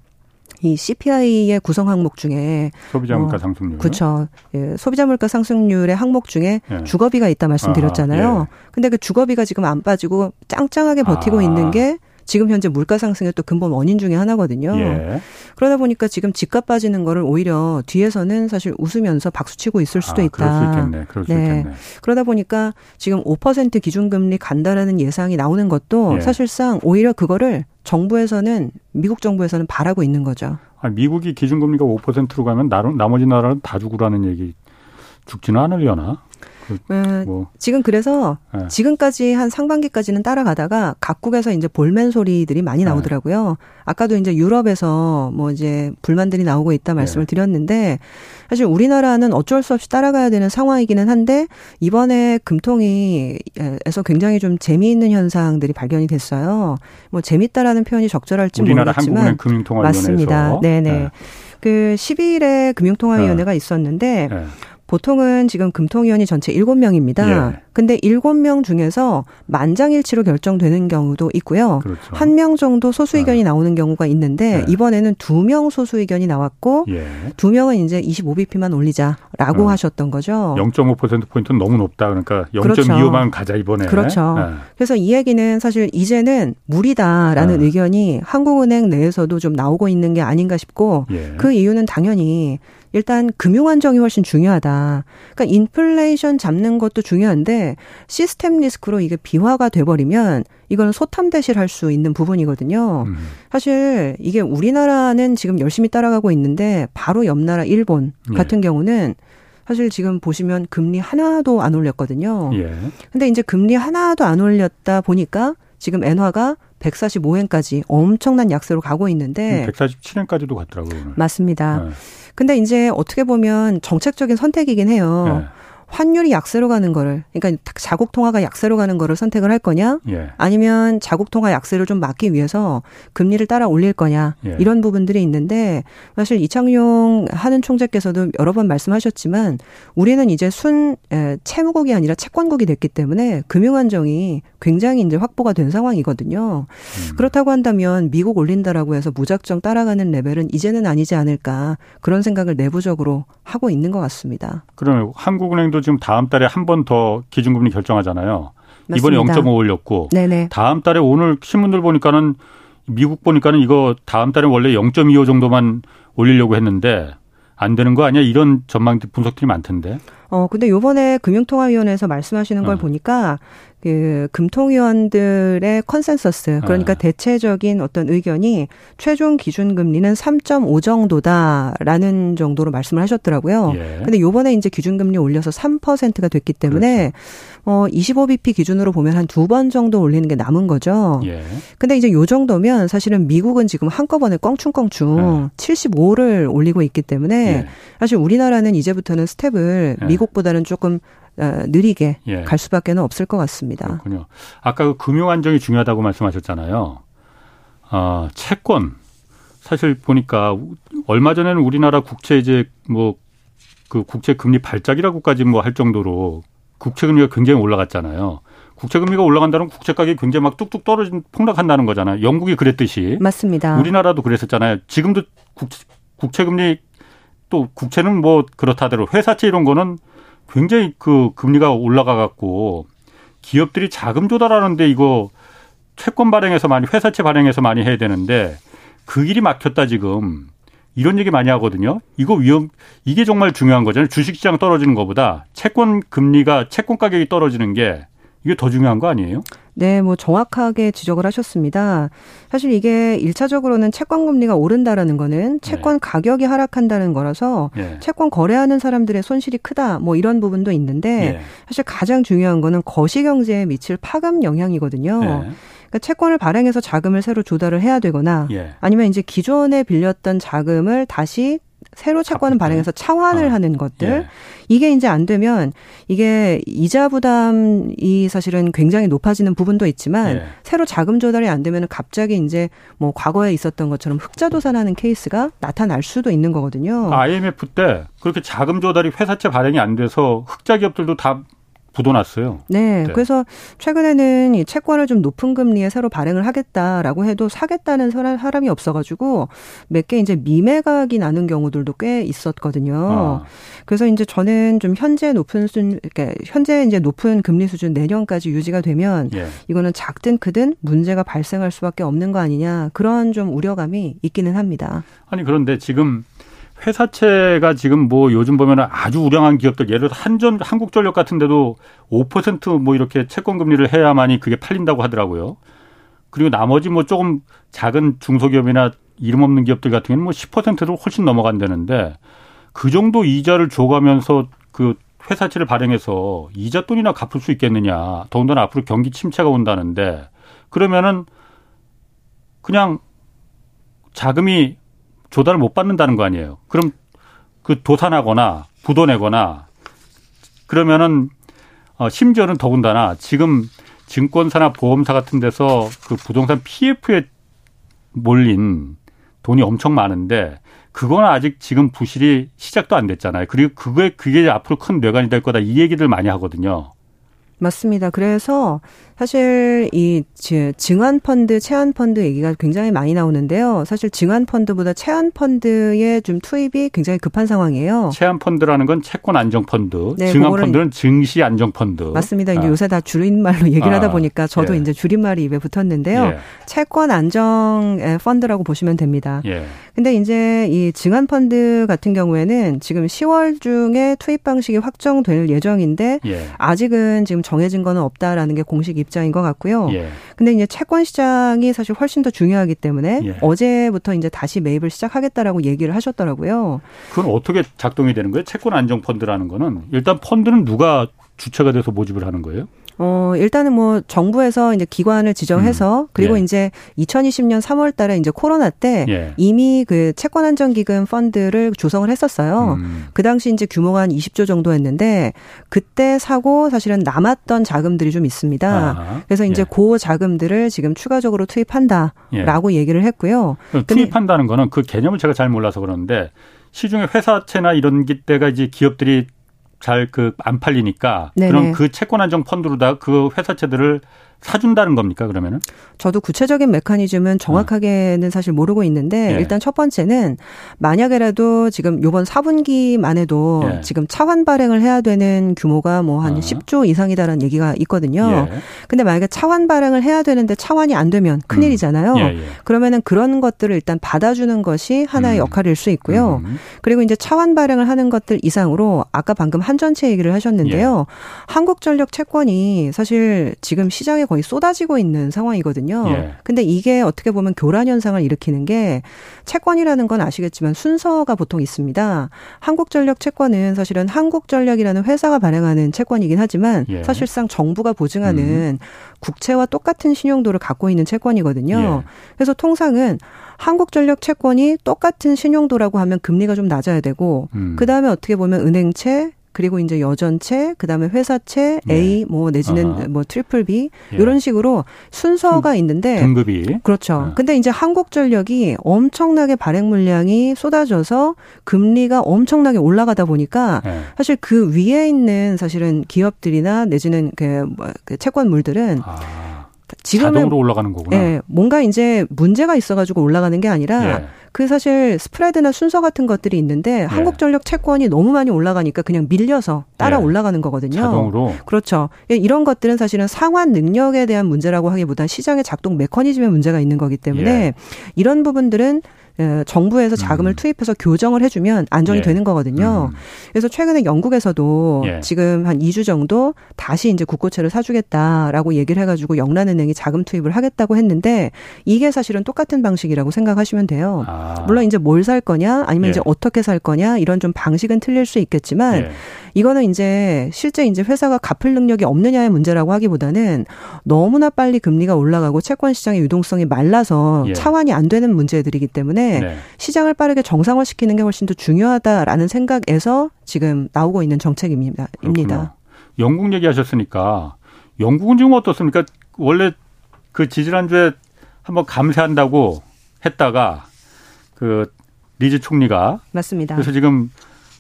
이 CPI의 구성 항목 중에 소비자 물가 어, 상승률 그렇죠. 예, 소비자 물가 상승률의 항목 중에 예. 주거비가 있다 말씀드렸잖아요. 아하, 예. 근데 그 주거비가 지금 안 빠지고 짱짱하게 버티고 아. 있는 게 지금 현재 물가 상승의 또 근본 원인 중에 하나거든요. 예. 그러다 보니까 지금 집값 빠지는 거를 오히려 뒤에서는 사실 웃으면서 박수치고 있을 수도 아, 있다. 그럴 수 있겠네. 그럴 수 네. 있겠네. 그러다 보니까 지금 5% 기준금리 간다라는 예상이 나오는 것도 예. 사실상 오히려 그거를 정부에서는 미국 정부에서는 바라고 있는 거죠. 아, 미국이 기준금리가 5%로 가면 나머지 나라는 다 죽으라는 얘기 죽지는 않으려나? 그, 네, 뭐. 지금 그래서 네. 지금까지 한 상반기까지는 따라가다가 각국에서 이제 볼멘 소리들이 많이 네. 나오더라고요. 아까도 이제 유럽에서 뭐 이제 불만들이 나오고 있다 말씀을 네. 드렸는데 사실 우리나라는 어쩔 수 없이 따라가야 되는 상황이기는 한데 이번에 금통위에서 굉장히 좀 재미있는 현상들이 발견이 됐어요. 뭐 재밌다라는 표현이 적절할지 모르겠지만 맞습니다. 네네. 네. 그 12일에 금융통화위원회가 있었는데 네. 보통은 지금 금통위원이 전체 7명입니다. 예. 근데 7명 중에서 만장일치로 결정되는 경우도 있고요. 그렇죠. 한명 정도 소수 의견이 네. 나오는 경우가 있는데 네. 이번에는 두 명 소수 의견이 나왔고 예. 두 명은 이제 25bp만 올리자라고 어. 하셨던 거죠. 0.5% 포인트는 너무 높다. 그러니까 0.25만 그렇죠. 가자 이번에. 그렇죠. 네. 그래서 이 얘기는 사실 이제는 무리다라는 네. 의견이 한국은행 내에서도 좀 나오고 있는 게 아닌가 싶고 예. 그 이유는 당연히 일단 금융 안정이 훨씬 중요하다. 그러니까 인플레이션 잡는 것도 중요한데 시스템 리스크로 이게 비화가 돼 버리면 이거는 소탐대실할 수 있는 부분이거든요. 음. 사실 이게 우리나라는 지금 열심히 따라가고 있는데 바로 옆 나라 일본 예. 같은 예. 경우는 사실 지금 보시면 금리 하나도 안 올렸거든요. 예. 근데 이제 금리 하나도 안 올렸다 보니까 지금 엔화가 145엔까지 엄청난 약세로 가고 있는데 147엔까지도 갔더라고요. 오늘. 맞습니다. 네. 근데 이제 어떻게 보면 정책적인 선택이긴 해요. 네. 환율이 약세로 가는 거를 그러니까 자국 통화가 약세로 가는 거를 선택을 할 거냐 예. 아니면 자국 통화 약세를 좀 막기 위해서 금리를 따라 올릴 거냐 예. 이런 부분들이 있는데 사실 이창용 하는 총재께서도 여러 번 말씀하셨지만 우리는 이제 순 채무국이 아니라 채권국이 됐기 때문에 금융 안정이 굉장히 이제 확보가 된 상황이거든요. 음. 그렇다고 한다면 미국 올린다라고 해서 무작정 따라가는 레벨은 이제는 아니지 않을까 그런 생각을 내부적으로 하고 있는 것 같습니다. 그러면 한국은행도 지금 다음 달에 한 번 더 기준금리 결정하잖아요. 맞습니다. 이번에 0.5 올렸고 네네. 다음 달에 오늘 신문들 보니까는 미국 보니까는 이거 다음 달에 원래 0.25 정도만 올리려고 했는데 안 되는 거 아니야? 이런 전망 분석들이 많던데. 어, 근데 요번에 금융통화위원회에서 말씀하시는 걸 어. 보니까 그 금통위원들의 컨센서스 그러니까 네. 대체적인 어떤 의견이 최종 기준 금리는 3.5 정도다라는 정도로 말씀을 하셨더라고요. 예. 근데 요번에 이제 기준 금리 올려서 3%가 됐기 때문에 그렇죠. 어 25bp 기준으로 보면 한 두 번 정도 올리는 게 남은 거죠. 예. 근데 이제 요 정도면 사실은 미국은 지금 한꺼번에 껑충껑충 예. 75를 올리고 있기 때문에 예. 사실 우리나라는 이제부터는 스텝을 예. 미국보다는 조금 어, 느리게 예. 갈 수밖에는 없을 것 같습니다. 그렇군요. 아까 그 금융 안정이 중요하다고 말씀하셨잖아요. 어, 채권 사실 보니까 얼마 전에는 우리나라 국채 이제 뭐 그 국채 금리 발작이라고까지 뭐 할 정도로 국채 금리가 굉장히 올라갔잖아요. 국채 금리가 올라간다는 국채 가격이 굉장히 막 뚝뚝 떨어진 폭락한다는 거잖아요. 영국이 그랬듯이 맞습니다. 우리나라도 그랬었잖아요. 지금도 국채, 국채 금리 또 국채는 뭐 그렇다대로 회사채 이런 거는 굉장히 그 금리가 올라가 갖고 기업들이 자금 조달하는데 이거 채권 발행해서 많이 회사채 발행해서 많이 해야 되는데 그 길이 막혔다 지금 이런 얘기 많이 하거든요. 이거 위험 이게 정말 중요한 거잖아요. 주식시장 떨어지는 것보다 채권 금리가 채권 가격이 떨어지는 게 이게 더 중요한 거 아니에요? 네, 뭐 정확하게 지적을 하셨습니다. 사실 이게 일차적으로는 채권 금리가 오른다라는 거는 채권 네. 가격이 하락한다는 거라서 네. 채권 거래하는 사람들의 손실이 크다 뭐 이런 부분도 있는데 네. 사실 가장 중요한 거는 거시 경제에 미칠 파급 영향이거든요. 네. 그러니까 채권을 발행해서 자금을 새로 조달을 해야 되거나 예. 아니면 이제 기존에 빌렸던 자금을 다시 새로 채권을 발행해서 차환을 어. 하는 것들 예. 이게 이제 안 되면 이게 이자 부담이 사실은 굉장히 높아지는 부분도 있지만 예. 새로 자금 조달이 안 되면 갑자기 이제 뭐 과거에 있었던 것처럼 흑자 도산하는 케이스가 나타날 수도 있는 거거든요. IMF 때 그렇게 자금 조달이 회사채 발행이 안 돼서 흑자 기업들도 다 부도났어요. 네, 네, 그래서 최근에는 이 채권을 좀 높은 금리에 새로 발행을 하겠다라고 해도 사겠다는 사람이 없어가지고 몇 개 이제 미매각이 나는 경우들도 꽤 있었거든요. 아. 그래서 이제 저는 좀 현재 높은 수준, 그러니까 현재 이제 높은 금리 수준 내년까지 유지가 되면 예. 이거는 작든 크든 문제가 발생할 수밖에 없는 거 아니냐 그런 좀 우려감이 있기는 합니다. 아니 그런데 지금 회사채가 지금 뭐 요즘 보면은 아주 우량한 기업들 예를 들어 한전 한국전력 같은 데도 5%뭐 이렇게 채권 금리를 해야만이 그게 팔린다고 하더라고요. 그리고 나머지 뭐 조금 작은 중소기업이나 이름 없는 기업들 같은 경우는 뭐 10%를 훨씬 넘어간다는데 그 정도 이자를 줘가면서 그 회사채를 발행해서 이자 돈이나 갚을 수 있겠느냐. 더군다나 앞으로 경기 침체가 온다는데 그러면은 그냥 자금이 조달을 못 받는다는 거 아니에요. 그럼 그 도산하거나 부도 내거나 그러면은 어 심지어는 더군다나 지금 증권사나 보험사 같은 데서 그 부동산 PF에 몰린 돈이 엄청 많은데 그건 아직 지금 부실이 시작도 안 됐잖아요. 그리고 그게 그게 앞으로 큰 뇌관이 될 거다 이 얘기들 많이 하거든요. 맞습니다. 그래서 사실 이 증안 펀드, 채안 펀드 얘기가 굉장히 많이 나오는데요. 사실 증안 펀드보다 채안 펀드의 좀 투입이 굉장히 급한 상황이에요. 채안 펀드라는 건 채권 안정 펀드, 네, 증안 펀드는 증시 안정 펀드. 맞습니다. 이제 아. 요새 다 줄임말로 얘기를 아. 하다 보니까 저도 예. 이제 줄임말이 입에 붙었는데요. 예. 채권 안정 펀드라고 보시면 됩니다. 예. 근데 이제 이 증안 펀드 같은 경우에는 지금 10월 중에 투입 방식이 확정될 예정인데 예. 아직은 지금 정해진 거는 없다라는 게 공식 입장인 것 같고요. 예. 근데 이제 채권 시장이 사실 훨씬 더 중요하기 때문에 예. 어제부터 이제 다시 매입을 시작하겠다라고 얘기를 하셨더라고요. 그건 어떻게 작동이 되는 거예요? 채권 안정 펀드라는 거는 일단 펀드는 누가 주체가 돼서 모집을 하는 거예요? 어, 일단은 뭐 정부에서 이제 기관을 지정해서 음. 그리고 예. 이제 2020년 3월 달에 이제 코로나 때 예. 이미 그 채권 안정 기금 펀드를 조성을 했었어요. 음. 그 당시 이제 규모가 한 20조 정도였는데 그때 사고 사실은 남았던 자금들이 좀 있습니다. 아 그래서 이제 예. 그 자금들을 지금 추가적으로 투입한다라고 예. 얘기를 했고요. 투입한다는 거는 그 개념을 제가 잘 몰라서 그러는데 시중에 회사채나 이런 때가 이제 기업들이 잘 그 안 팔리니까 네네. 그럼 그 채권 안정 펀드로다 그 회사채들을 사준다는 겁니까 그러면은? 저도 구체적인 메커니즘은 정확하게는 어. 사실 모르고 있는데 예. 일단 첫 번째는 만약에라도 지금 요번 4분기만 해도 예. 지금 차환 발행을 해야 되는 규모가 뭐한 어. 10조 이상이다라는 얘기가 있거든요. 예. 근데 만약에 차환 발행을 해야 되는데 차환이 안 되면 큰일이잖아요. 음. 예, 예. 그러면은 그런 것들을 일단 받아주는 것이 하나의 음. 역할일 수 있고요. 음. 그리고 이제 차환 발행을 하는 것들 이상으로 아까 방금 한전체 얘기를 하셨는데요. 예. 한국전력 채권이 사실 지금 시장에 거의 쏟아지고 있는 상황이거든요. 예. 근데 이게 어떻게 보면 교란 현상을 일으키는 게 채권이라는 건 아시겠지만 순서가 보통 있습니다. 한국전력 채권은 사실은 한국전력이라는 회사가 발행하는 채권이긴 하지만 예. 사실상 정부가 보증하는 음. 국채와 똑같은 신용도를 갖고 있는 채권이거든요. 예. 그래서 통상은 한국전력 채권이 똑같은 신용도라고 하면 금리가 좀 낮아야 되고 음. 그다음에 어떻게 보면 은행채 그리고 이제 여전채, 그다음에 회사채, 네. A 뭐 내지는 아하. 뭐 triple B 예. 이런 식으로 순서가 있는데 등급이 그렇죠. 네. 근데 이제 한국전력이 엄청나게 발행 물량이 쏟아져서 금리가 엄청나게 올라가다 보니까 네. 사실 그 위에 있는 사실은 기업들이나 내지는 그, 뭐, 그 채권물들은 아. 지금은 자동으로 올라가는 거구나. 예, 뭔가 이제 문제가 있어가지고 올라가는 게 아니라 예. 그 사실 스프레드나 순서 같은 것들이 있는데 예. 한국전력 채권이 너무 많이 올라가니까 그냥 밀려서 따라 예. 올라가는 거거든요. 자동으로. 그렇죠. 예, 이런 것들은 사실은 상환 능력에 대한 문제라고 하기보다 시장의 작동 메커니즘에 문제가 있는 거기 때문에 예. 이런 부분들은 예, 정부에서 자금을 음. 투입해서 교정을 해주면 안정이 예. 되는 거거든요. 음. 그래서 최근에 영국에서도 예. 지금 한 2주 정도 다시 이제 국고채를 사주겠다라고 얘기를 해가지고 영란은행이 자금 투입을 하겠다고 했는데 이게 사실은 똑같은 방식이라고 생각하시면 돼요. 아. 물론 이제 뭘 살 거냐 아니면 예. 이제 어떻게 살 거냐 이런 좀 방식은 틀릴 수 있겠지만 예. 이거는 이제 실제 이제 회사가 갚을 능력이 없느냐의 문제라고 하기보다는 너무나 빨리 금리가 올라가고 채권 시장의 유동성이 말라서 예. 차환이 안 되는 문제들이기 때문에 네. 시장을 빠르게 정상화시키는 게 훨씬 더 중요하다라는 생각에서 지금 나오고 있는 정책입니다. 입니다. 영국 얘기하셨으니까 영국은 지금 어떻습니까? 원래 그 지지난주에 한번 감세한다고 했다가 그 리즈 총리가 맞습니다. 그래서 지금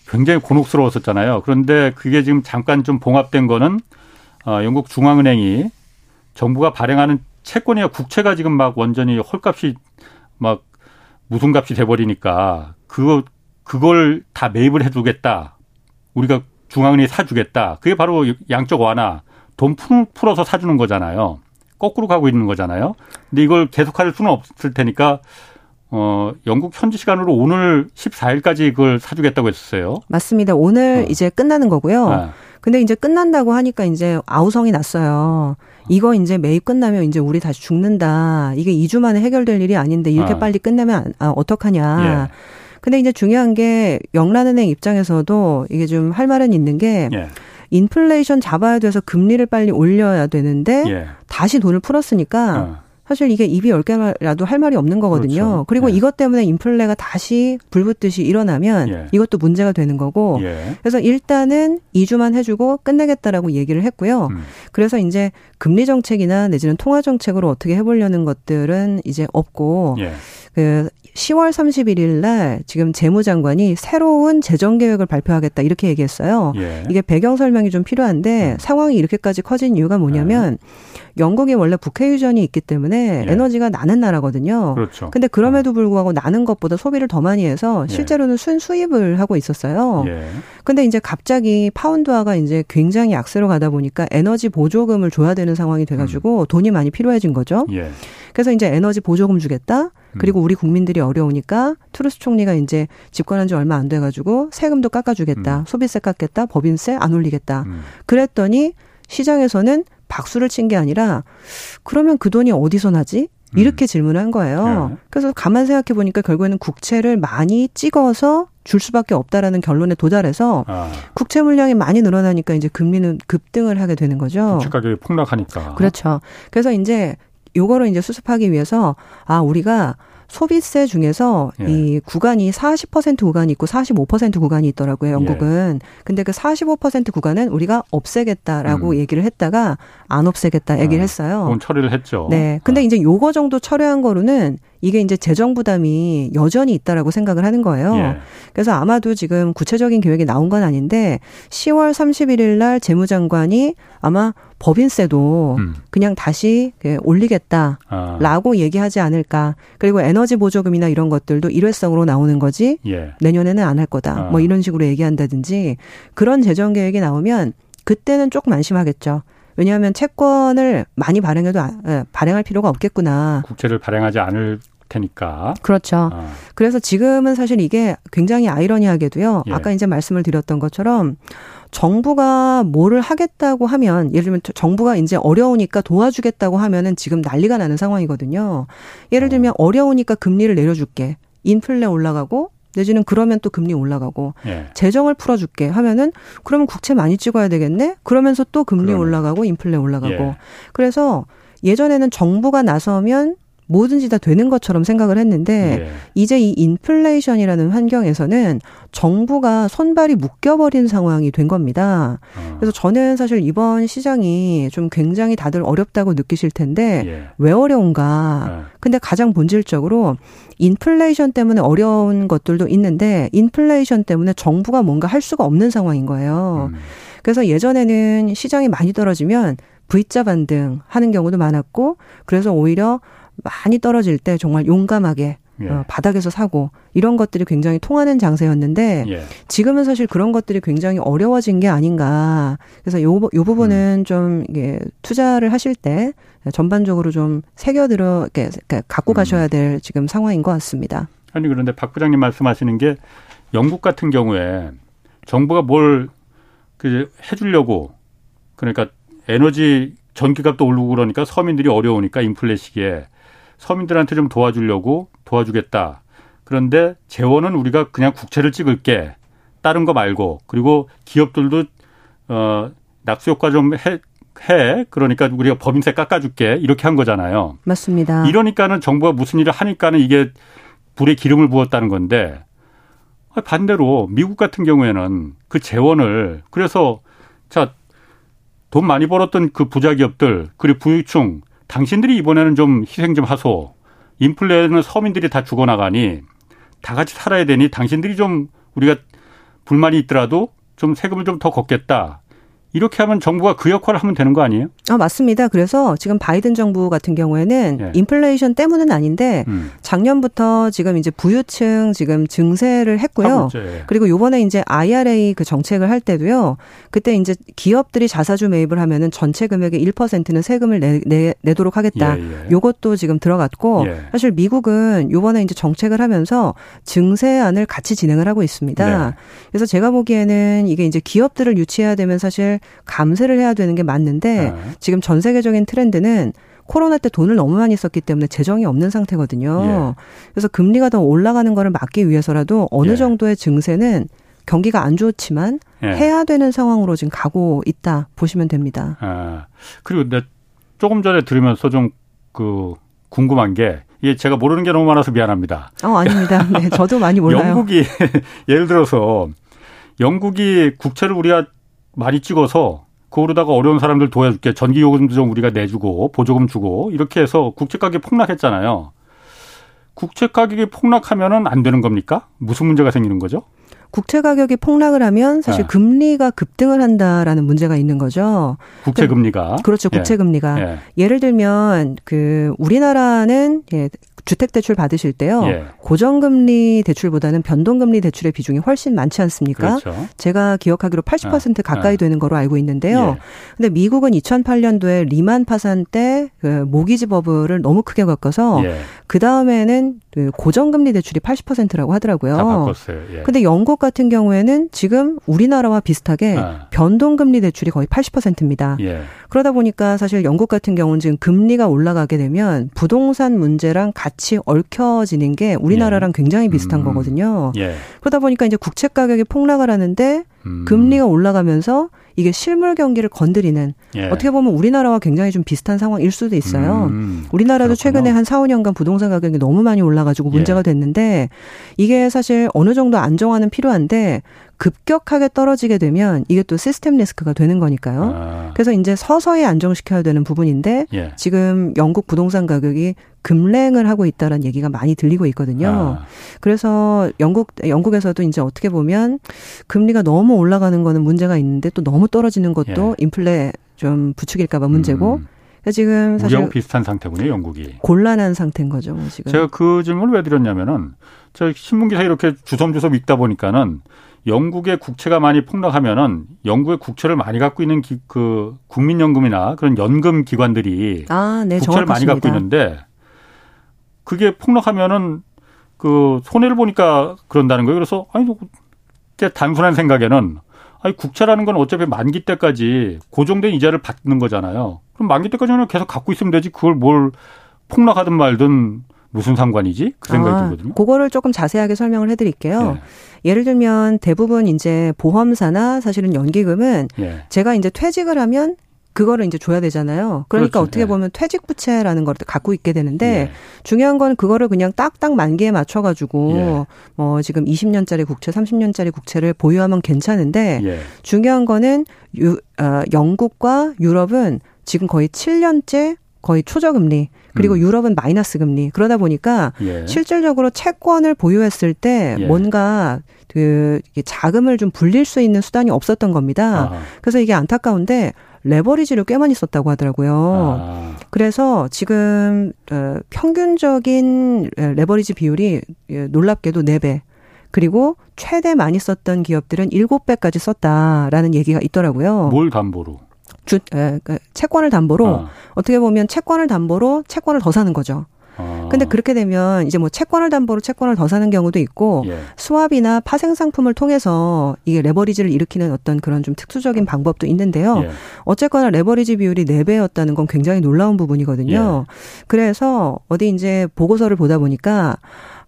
굉장히 곤혹스러웠었잖아요. 그런데 그게 지금 잠깐 좀 봉합된 거는 어, 영국 중앙은행이 정부가 발행하는 채권이나 국채가 지금 막 완전히 헐값이 막 무슨 값이 돼버리니까 그거 그걸 다 매입을 해주겠다. 우리가 중앙은행이 사주겠다. 그게 바로 양적 완화. 돈 풀어서 사주는 거잖아요. 거꾸로 가고 있는 거잖아요. 근데 이걸 계속할 수는 없을 테니까 어, 영국 현지 시간으로 오늘 14일까지 그걸 사주겠다고 했었어요. 맞습니다. 오늘 어. 이제 끝나는 거고요. 네. 근데 이제 끝난다고 하니까 이제 아우성이 났어요. 이거 이제 매입 끝나면 이제 우리 다시 죽는다. 이게 2주 만에 해결될 일이 아닌데 이렇게 아. 빨리 끝내면 아, 어떡하냐. 예. 근데 이제 중요한 게 영란은행 입장에서도 이게 좀 할 말은 있는 게 예. 인플레이션 잡아야 돼서 금리를 빨리 올려야 되는데 예. 다시 돈을 풀었으니까 어. 사실 이게 입이 열 개라도 할 말이 없는 거거든요. 그렇죠. 그리고 예. 이것 때문에 인플레가 다시 불붙듯이 일어나면 예. 이것도 문제가 되는 거고. 예. 그래서 일단은 2주만 해주고 끝내겠다라고 얘기를 했고요. 음. 그래서 이제 금리 정책이나 내지는 통화 정책으로 어떻게 해보려는 것들은 이제 없고. 예. 그 10월 31일 날 지금 재무장관이 새로운 재정 계획을 발표하겠다 이렇게 얘기했어요. 예. 이게 배경 설명이 좀 필요한데 음. 상황이 이렇게 까지 커진 이유가 뭐냐면 네. 영국이 원래 북해 유전이 있기 때문에 예. 에너지가 나는 나라거든요. 그렇죠. 근데 그럼에도 어. 불구하고 나는 것보다 소비를 더 많이 해서 예. 실제로는 순수입을 하고 있었어요. 예. 근데 이제 갑자기 파운드화가 이제 굉장히 약세로 가다 보니까 에너지 보조금을 줘야 되는 상황이 돼가지고 음. 돈이 많이 필요해진 거죠. 예. 그래서 이제 에너지 보조금 주겠다. 그리고 음. 우리 국민들이 어려우니까 트루스 총리가 이제 집권한 지 얼마 안 돼가지고 세금도 깎아주겠다. 음. 소비세 깎겠다. 법인세 안 올리겠다. 음. 그랬더니 시장에서는 박수를 친 게 아니라 그러면 그 돈이 어디서 나지? 이렇게 음. 질문을 한 거예요. 네. 그래서 가만 생각해 보니까 결국에는 국채를 많이 찍어서 줄 수밖에 없다라는 결론에 도달해서 아. 국채 물량이 많이 늘어나니까 이제 금리는 급등을 하게 되는 거죠. 주식 가격이 폭락하니까. 그렇죠. 그래서 이제 요거를 이제 수습하기 위해서 아 우리가 소비세 중에서 예. 이 구간이 40% 구간이 있고 45% 구간이 있더라고요, 영국은. 예. 근데 그 45% 구간은 우리가 없애겠다라고 음. 얘기를 했다가 안 없애겠다 얘기를 아, 했어요. 그건 처리를 했죠. 네. 근데 아. 이제 요거 정도 철회한 거로는 이게 이제 재정 부담이 여전히 있다라고 생각을 하는 거예요. 예. 그래서 아마도 지금 구체적인 계획이 나온 건 아닌데 10월 31일 날 재무장관이 아마 법인세도 음. 그냥 다시 올리겠다라고 아. 얘기하지 않을까. 그리고 에너지 보조금이나 이런 것들도 일회성으로 나오는 거지. 예. 내년에는 안 할 거다. 아. 뭐 이런 식으로 얘기한다든지 그런 재정 계획이 나오면 그때는 조금 안심하겠죠. 왜냐하면 채권을 많이 발행해도 아, 발행할 필요가 없겠구나. 국채를 발행하지 않을 테니까. 그렇죠. 아. 그래서 지금은 사실 이게 굉장히 아이러니하게도요. 예. 아까 이제 말씀을 드렸던 것처럼 정부가 뭐를 하겠다고 하면 예를 들면 정부가 이제 어려우니까 도와주겠다고 하면은 지금 난리가 나는 상황이거든요. 예를 어. 들면 어려우니까 금리를 내려줄게. 인플레 올라가고 내지는 그러면 또 금리 올라가고 예. 재정을 풀어줄게 하면은 그러면 국채 많이 찍어야 되겠네. 그러면서 또 금리 그러네. 올라가고 인플레 올라가고 예. 그래서 예전에는 정부가 나서면 뭐든지 다 되는 것처럼 생각을 했는데 예. 이제 이 인플레이션이라는 환경에서는 정부가 손발이 묶여버린 상황이 된 겁니다. 어. 그래서 저는 사실 이번 시장이 좀 굉장히 다들 어렵다고 느끼실 텐데 예. 왜 어려운가? 어. 근데 가장 본질적으로 인플레이션 때문에 어려운 것들도 있는데 인플레이션 때문에 정부가 뭔가 할 수가 없는 상황인 거예요. 음. 그래서 예전에는 시장이 많이 떨어지면 V자 반등 하는 경우도 많았고 그래서 오히려 많이 떨어질 때 정말 용감하게 예. 어, 바닥에서 사고 이런 것들이 굉장히 통하는 장세였는데 예. 지금은 사실 그런 것들이 굉장히 어려워진 게 아닌가. 그래서 요, 요 부분은 음. 좀 이게 투자를 하실 때 전반적으로 좀 새겨들어 이렇게 갖고 음. 가셔야 될 지금 상황인 것 같습니다. 아니 그런데 박 부장님 말씀하시는 게 영국 같은 경우에 정부가 뭘 그 해주려고 그러니까 에너지 전기값도 오르고 그러니까 서민들이 어려우니까 인플레 시기에 서민들한테 좀 도와주려고 도와주겠다. 그런데 재원은 우리가 그냥 국채를 찍을게. 다른 거 말고. 그리고 기업들도 어 낙수 효과 좀 해, 해. 그러니까 우리가 법인세 깎아줄게. 이렇게 한 거잖아요. 맞습니다. 이러니까는 정부가 무슨 일을 하니까는 이게 불에 기름을 부었다는 건데 반대로 미국 같은 경우에는 그 재원을 그래서 자 돈 많이 벌었던 그 부자 기업들 그리고 부유층 당신들이 이번에는 좀 희생 좀 하소. 인플레는 서민들이 다 죽어나가니 다 같이 살아야 되니 당신들이 좀 우리가 불만이 있더라도 좀 세금을 좀 더 걷겠다. 이렇게 하면 정부가 그 역할을 하면 되는 거 아니에요? 아, 맞습니다. 그래서 지금 바이든 정부 같은 경우에는 예. 인플레이션 때문은 아닌데 음. 작년부터 지금 이제 부유층 지금 증세를 했고요. 예. 그리고 요번에 이제 IRA 그 정책을 할 때도요. 그때 이제 기업들이 자사주 매입을 하면은 전체 금액의 1%는 세금을 내, 내, 내도록 하겠다. 예, 예. 요것도 지금 들어갔고 예. 사실 미국은 요번에 이제 정책을 하면서 증세안을 같이 진행을 하고 있습니다. 네. 그래서 제가 보기에는 이게 이제 기업들을 유치해야 되면 사실 감세를 해야 되는 게 맞는데 네. 지금 전 세계적인 트렌드는 코로나 때 돈을 너무 많이 썼기 때문에 재정이 없는 상태거든요. 예. 그래서 금리가 더 올라가는 거를 막기 위해서라도 어느 예. 정도의 증세는 경기가 안 좋지만 예. 해야 되는 상황으로 지금 가고 있다 보시면 됩니다. 아, 그리고 내 조금 전에 들으면서 좀 그 궁금한 게 이게 제가 모르는 게 너무 많아서 미안합니다. 어, 아닙니다. 네, 저도 많이 몰라요. 영국이 예를 들어서 영국이 국채를 우리가 많이 찍어서 그거로다가 어려운 사람들 도와줄게. 전기요금도 좀 우리가 내주고 보조금 주고 이렇게 해서 국채 가격이 폭락했잖아요. 국채 가격이 폭락하면은 안 되는 겁니까? 무슨 문제가 생기는 거죠? 국채 가격이 폭락을 하면 사실 네. 금리가 급등을 한다라는 문제가 있는 거죠. 국채 금리가 그렇죠. 국채 금리가 예. 예. 를 들면 그 우리나라는 예, 주택 대출 받으실 때요. 예. 고정금리 대출보다는 변동금리 대출의 비중이 훨씬 많지 않습니까? 그렇죠. 제가 기억하기로 80% 아, 가까이 아. 되는 거로 알고 있는데요. 예. 근데 미국은 2008년도에 리만 파산 때 그 모기지 버블을 너무 크게 겪어서 예. 그 다음에는 그 고정금리 대출이 80%라고 하더라고요. 다 바꿨어요. 예. 근데 영국 같은 경우에는 지금 우리나라와 비슷하게 아. 변동금리 대출이 거의 80%입니다. 예. 그러다 보니까 사실 영국 같은 경우는 지금 금리가 올라가게 되면 부동산 문제랑 같이 얽혀지는 게 우리나라랑 예. 굉장히 비슷한 음. 거거든요. 예. 그러다 보니까 이제 국채 가격이 폭락을 하는데 음. 금리가 올라가면서 이게 실물 경기를 건드리는 예. 어떻게 보면 우리나라와 굉장히 좀 비슷한 상황일 수도 있어요. 음, 우리나라도 그렇구나. 최근에 한 4, 5년간 부동산 가격이 너무 많이 올라가지고 문제가 예. 됐는데 이게 사실 어느 정도 안정화는 필요한데 급격하게 떨어지게 되면 이게 또 시스템 리스크가 되는 거니까요. 아. 그래서 이제 서서히 안정시켜야 되는 부분인데 예. 지금 영국 부동산 가격이 급랭을 하고 있다라는 얘기가 많이 들리고 있거든요. 아. 그래서 영국 영국에서도 이제 어떻게 보면 금리가 너무 올라가는 거는 문제가 있는데 또 너무 떨어지는 것도 예. 인플레 좀 부추길까봐 문제고. 음. 지금 사실 비슷한 상태군요, 영국이. 곤란한 상태인 거죠, 지금. 제가 그 질문을 왜 드렸냐면은 저 신문 기사 이렇게 주섬주섬 읽다 보니까는 영국의 국채가 많이 폭락하면은 영국의 국채를 많이 갖고 있는 기, 그 국민연금이나 그런 연금 기관들이 아, 네, 국채를 정확하십니다. 많이 갖고 있는데 그게 폭락하면은 그 손해를 보니까 그런다는 거예요. 그래서 아니 제 단순한 생각에는 아니 국채라는 건 어차피 만기 때까지 고정된 이자를 받는 거잖아요. 그럼 만기 때까지는 계속 갖고 있으면 되지 그걸 뭘 폭락하든 말든 무슨 상관이지? 그 생각이 아, 들거든요. 그거를 조금 자세하게 설명을 해드릴게요. 예. 를 들면 대부분 이제 보험사나 사실은 연기금은 예. 제가 이제 퇴직을 하면 그거를 이제 줘야 되잖아요. 그러니까 그렇죠. 어떻게 예. 보면 퇴직 부채라는 걸 갖고 있게 되는데 예. 중요한 건 그거를 그냥 딱딱 만기에 맞춰 가지고 예. 뭐 지금 20년짜리 국채, 30년짜리 국채를 보유하면 괜찮은데 예. 중요한 거는 유, 어, 영국과 유럽은 지금 거의 7년째 거의 초저금리 그리고 음. 유럽은 마이너스 금리 그러다 보니까 예. 실질적으로 채권을 보유했을 때 예. 뭔가 그 자금을 좀 불릴 수 있는 수단이 없었던 겁니다. 아하. 그래서 이게 안타까운데 레버리지를 꽤 많이 썼다고 하더라고요. 아. 그래서 지금 어, 평균적인 레버리지 비율이 예, 놀랍게도 4배. 그리고 최대 많이 썼던 기업들은 7배까지 썼다라는 얘기가 있더라고요. 뭘 담보로? 주, 에, 그 채권을 담보로 아. 어떻게 보면 채권을 담보로 채권을 더 사는 거죠. 아. 근데 그렇게 되면 이제 뭐 채권을 담보로 채권을 더 사는 경우도 있고 예. 수합이나 파생 상품을 통해서 이게 레버리지를 일으키는 어떤 그런 좀 특수적인 방법도 있는데요. 예. 어쨌거나 레버리지 비율이 4배였다는 건 굉장히 놀라운 부분이거든요. 예. 그래서 어디 이제 보고서를 보다 보니까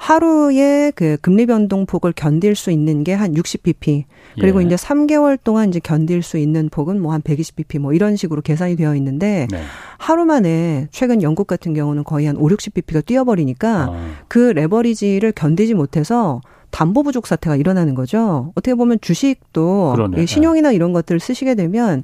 하루에 그 금리 변동폭을 견딜 수 있는 게 한 60bp. 그리고 예. 이제 3개월 동안 이제 견딜 수 있는 폭은 뭐 한 120bp 뭐 이런 식으로 계산이 되어 있는데 네. 하루 만에 최근 영국 같은 경우는 거의 한 5, 60bp가 뛰어버리니까 아. 그 레버리지를 견디지 못해서 담보 부족 사태가 일어나는 거죠. 어떻게 보면 주식도 그러네. 신용이나 이런 것들을 쓰시게 되면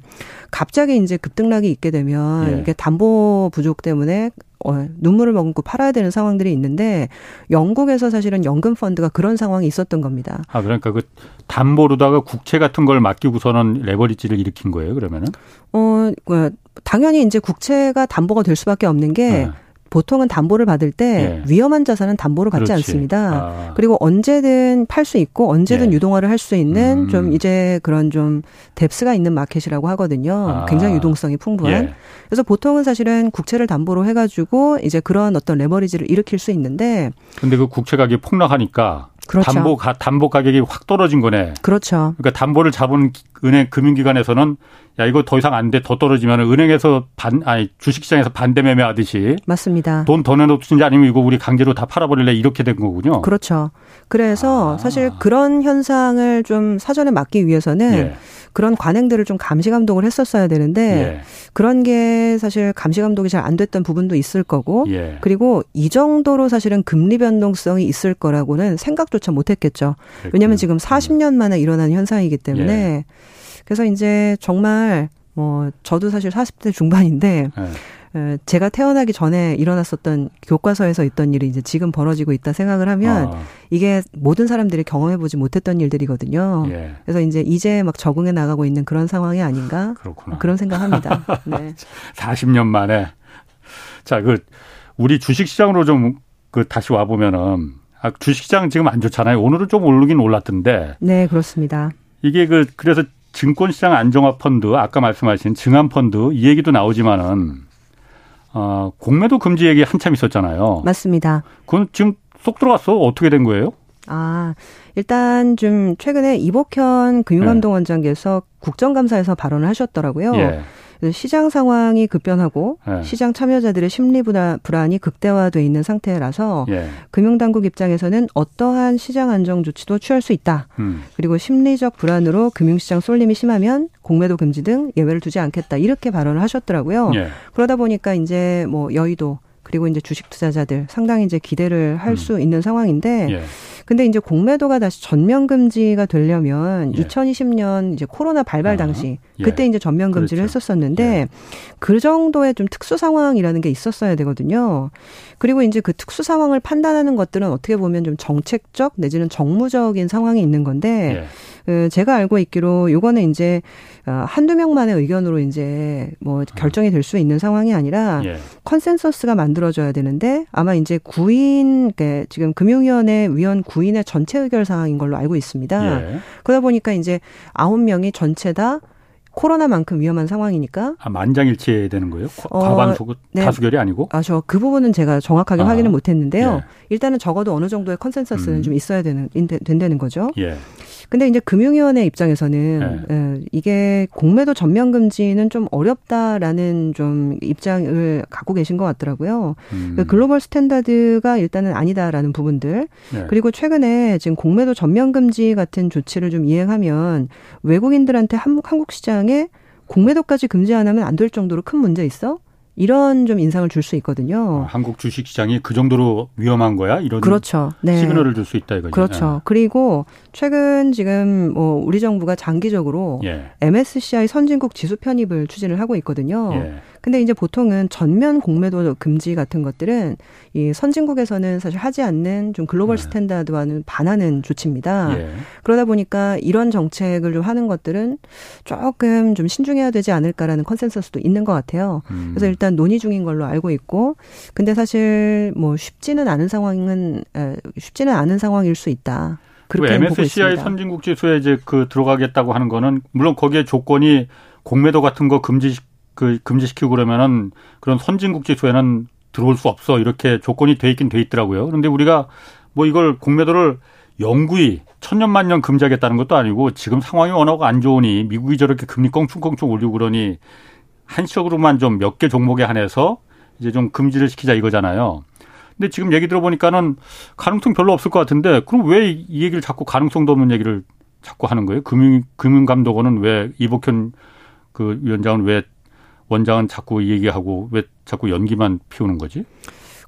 갑자기 이제 급등락이 있게 되면 예. 이게 담보 부족 때문에 어, 눈물을 머금고 팔아야 되는 상황들이 있는데 영국에서 사실은 연금 펀드가 그런 상황이 있었던 겁니다. 아 그러니까 그 담보로다가 국채 같은 걸 맡기고서는 레버리지를 일으킨 거예요 그러면은? 어, 그 당연히 이제 국채가 담보가 될 수밖에 없는 게. 네. 보통은 담보를 받을 때 예. 위험한 자산은 담보를 받지 그렇지. 않습니다. 아. 그리고 언제든 팔 수 있고 언제든 예. 유동화를 할 수 있는 음. 좀 이제 그런 좀 뎁스가 있는 마켓이라고 하거든요. 아. 굉장히 유동성이 풍부한. 예. 그래서 보통은 사실은 국채를 담보로 해가지고 이제 그런 어떤 레버리지를 일으킬 수 있는데. 근데 그 국채 가격이 폭락하니까 그렇죠. 담보 가, 담보 가격이 확 떨어진 거네. 그렇죠. 그러니까 담보를 잡은 은행 금융기관에서는 야 이거 더 이상 안 돼 더 떨어지면 은행에서 반 아니 주식시장에서 반대 매매하듯이 맞습니다. 돈 더 내놓든지 아니면 이거 우리 강제로 다 팔아버릴래 이렇게 된 거군요. 그렇죠. 그래서 아. 사실 그런 현상을 좀 사전에 막기 위해서는 예. 그런 관행들을 좀 감시 감독을 했었어야 되는데 예. 그런 게 사실 감시 감독이 잘 안 됐던 부분도 있을 거고 예. 그리고 이 정도로 사실은 금리 변동성이 있을 거라고는 생각 조차 못했겠죠. 왜냐하면 지금 40년 만에 일어난 현상이기 때문에 예. 그래서 이제 정말 뭐 저도 사실 40대 중반인데 예. 제가 태어나기 전에 일어났었던 교과서에서 있던 일이 이제 지금 벌어지고 있다 생각을 하면 아. 이게 모든 사람들이 경험해보지 못했던 일들이거든요. 예. 그래서 이제 이제 막 적응해 나가고 있는 그런 상황이 아닌가 그렇구나. 그런 생각합니다. 네. 40년 만에 자 그 우리 주식시장으로 좀 그 다시 와 보면은 아, 주식시장 지금 안 좋잖아요. 오늘은 좀 오르긴 올랐던데. 네 그렇습니다. 이게 그 그래서 증권시장 안정화 펀드 아까 말씀하신 증안 펀드 이 얘기도 나오지만은 어, 공매도 금지 얘기 한참 있었잖아요. 맞습니다. 그건 지금 쏙 들어갔어? 어떻게 된 거예요? 아, 일단 좀 최근에 이복현 금융감독원장께서 네. 국정감사에서 발언을 하셨더라고요. 예. 시장 상황이 급변하고 네. 시장 참여자들의 심리 불안이 극대화돼 있는 상태라서 예. 금융당국 입장에서는 어떠한 시장 안정 조치도 취할 수 있다. 음. 그리고 심리적 불안으로 금융시장 쏠림이 심하면 공매도 금지 등 예외를 두지 않겠다. 이렇게 발언을 하셨더라고요. 예. 그러다 보니까 이제 뭐 여의도 그리고 이제 주식 투자자들 상당히 이제 기대를 할수 음. 있는 상황인데 예. 근데 이제 공매도가 다시 전면 금지가 되려면 예. 2020년 이제 코로나 발발 아, 당시 예. 그때 이제 전면 금지를 그렇죠. 했었었는데 예. 그 정도의 좀 특수 상황이라는 게 있었어야 되거든요. 그리고 이제 그 특수 상황을 판단하는 것들은 어떻게 보면 좀 정책적 내지는 정무적인 상황이 있는 건데 예. 그 제가 알고 있기로 요거는 이제 어, 한두 명만의 의견으로 이제 뭐 결정이 될 수 있는 상황이 아니라 예. consensus가 만들어져야 되는데 아마 이제 구인 그러니까 지금 금융위원회 위원 구인의 전체 의결 사항인 걸로 알고 있습니다. 예. 그러다 보니까 이제 아홉 명이 전체 다 코로나만큼 위험한 상황이니까. 아, 만장일치해야 되는 거예요? 어, 과반수 네. 다수결이 아니고? 아, 저 그 부분은 제가 정확하게 아, 확인을 못 했는데요. 예. 일단은 적어도 어느 정도의 consensus는 음. 좀 있어야 되는, 된다는 거죠. 예. 근데 이제 금융위원회 입장에서는 네. 에, 이게 공매도 전면 금지는 좀 어렵다라는 좀 입장을 갖고 계신 것 같더라고요. 음. 그 global standard가 일단은 아니다라는 부분들 네. 그리고 최근에 지금 공매도 전면 금지 같은 조치를 좀 이행하면 외국인들한테 한, 한국 시장 에 공매도까지 금지 안 하면 안 될 정도로 큰 문제 있어? 이런 좀 인상을 줄 수 있거든요. 아, 한국 주식 시장이 그 정도로 위험한 거야? 이런 그렇죠. 네. 시그널을 줄 수 있다 이거죠. 그렇죠. 네. 그리고 최근 지금 뭐 우리 정부가 장기적으로 예. MSCI 선진국 지수 편입을 추진을 하고 있거든요. 예. 근데 이제 보통은 전면 공매도 금지 같은 것들은 이 선진국에서는 사실 하지 않는 좀 글로벌 네. standard와는 반하는 조치입니다. 예. 그러다 보니까 이런 정책을 좀 하는 것들은 조금 좀 신중해야 되지 않을까라는 consensus도 있는 것 같아요. 음. 그래서 일단 논의 중인 걸로 알고 있고, 근데 사실 뭐 쉽지는 않은 상황은 쉽지는 않은 상황일 수 있다. 그리고 MSCI 선진국 지수에 이제 그 들어가겠다고 하는 거는 물론 거기에 조건이 공매도 같은 거 금지 그 금지시키고 그러면은 그런 선진국 지수에는 들어올 수 없어 이렇게 조건이 돼 있긴 돼 있더라고요. 그런데 우리가 뭐 이걸 공매도를 영구히 천년만년 금지하겠다는 것도 아니고 지금 상황이 워낙 안 좋으니 미국이 저렇게 금리 껑충껑충 올리고 그러니 한시적으로만 좀 몇 개 종목에 한해서 이제 좀 금지를 시키자 이거잖아요. 근데 지금 얘기 들어보니까는 가능성 별로 없을 것 같은데 그럼 왜 이 얘기를 자꾸 가능성도 없는 얘기를 자꾸 하는 거예요? 금융 금융감독원은 왜 이복현 그 위원장은 왜 원장은 자꾸 얘기하고 왜 자꾸 연기만 피우는 거지?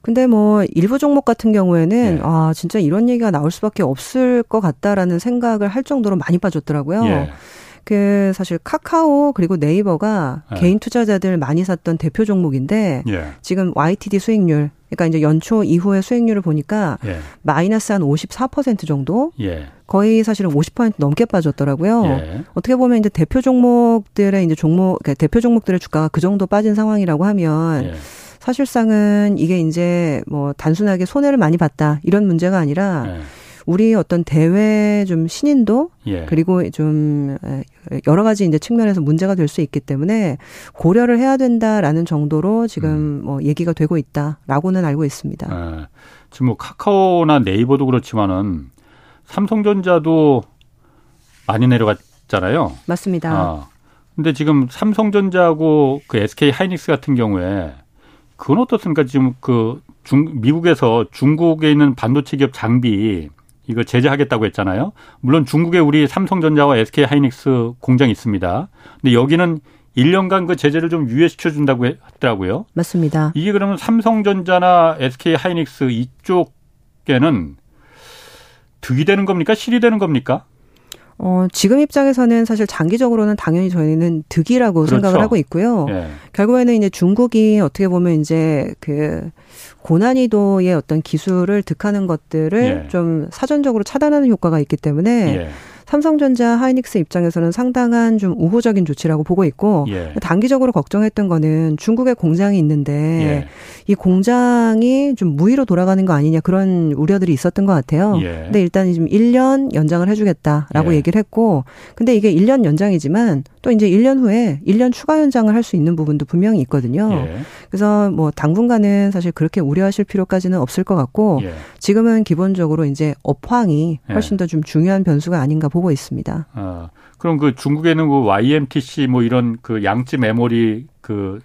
근데 뭐 일부 종목 같은 경우에는 예. 아 진짜 이런 얘기가 나올 수밖에 없을 것 같다라는 생각을 할 정도로 많이 빠졌더라고요. 예. 그 사실 카카오 그리고 네이버가 예. 개인 투자자들 많이 샀던 대표 종목인데 예. 지금 YTD 수익률 그러니까 이제 연초 이후의 수익률을 보니까 예. 마이너스 한 54% 정도 예. 거의 사실은 50% 넘게 빠졌더라고요. 예. 어떻게 보면 이제 대표 종목들의 이제 종목 그러니까 대표 종목들의 주가가 그 정도 빠진 상황이라고 하면 예. 사실상은 이게 이제 뭐 단순하게 손해를 많이 봤다 이런 문제가 아니라 예. 우리 어떤 대외 좀 신인도 예. 그리고 좀 여러 가지 이제 측면에서 문제가 될 수 있기 때문에 고려를 해야 된다라는 정도로 지금 음. 뭐 얘기가 되고 있다라고는 알고 있습니다. 아, 지금 뭐 카카오나 네이버도 그렇지만은 삼성전자도 많이 내려갔잖아요. 맞습니다. 아, 근데 지금 삼성전자하고 그 SK 하이닉스 같은 경우에 그건 어떻습니까? 지금 그 중, 미국에서 중국에 있는 반도체 기업 장비 이거 제재하겠다고 했잖아요. 물론 중국에 우리 삼성전자와 SK 하이닉스 공장이 있습니다. 근데 여기는 1년간 그 제재를 좀 유예시켜 준다고 했더라고요. 맞습니다. 이게 그러면 삼성전자나 SK 하이닉스 이쪽에는 득이 되는 겁니까? 실이 되는 겁니까? 어, 지금 입장에서는 사실 장기적으로는 당연히 저희는 득이라고 그렇죠. 생각을 하고 있고요. 예. 결국에는 이제 중국이 어떻게 보면 이제 그 고난이도의 어떤 기술을 득하는 것들을 예. 좀 사전적으로 차단하는 효과가 있기 때문에 예. 삼성전자, 하이닉스 입장에서는 상당한 좀 우호적인 조치라고 보고 있고 예. 단기적으로 걱정했던 거는 중국에 공장이 있는데 예. 이 공장이 좀 무위로 돌아가는 거 아니냐 그런 우려들이 있었던 것 같아요. 예. 근데 일단 지금 1년 연장을 해주겠다라고 예. 얘기를 했고 근데 이게 1년 연장이지만 또 이제 1년 후에 1년 추가 연장을 할 수 있는 부분도 분명히 있거든요. 예. 그래서 뭐 당분간은 사실 그렇게 우려하실 필요까지는 없을 것 같고 예. 지금은 기본적으로 이제 업황이 훨씬 더 좀 중요한 변수가 아닌가 보고 보고 있습니다. 아, 그럼 그 중국에는 그 YMTC 뭐 이런 그 양지 메모리 그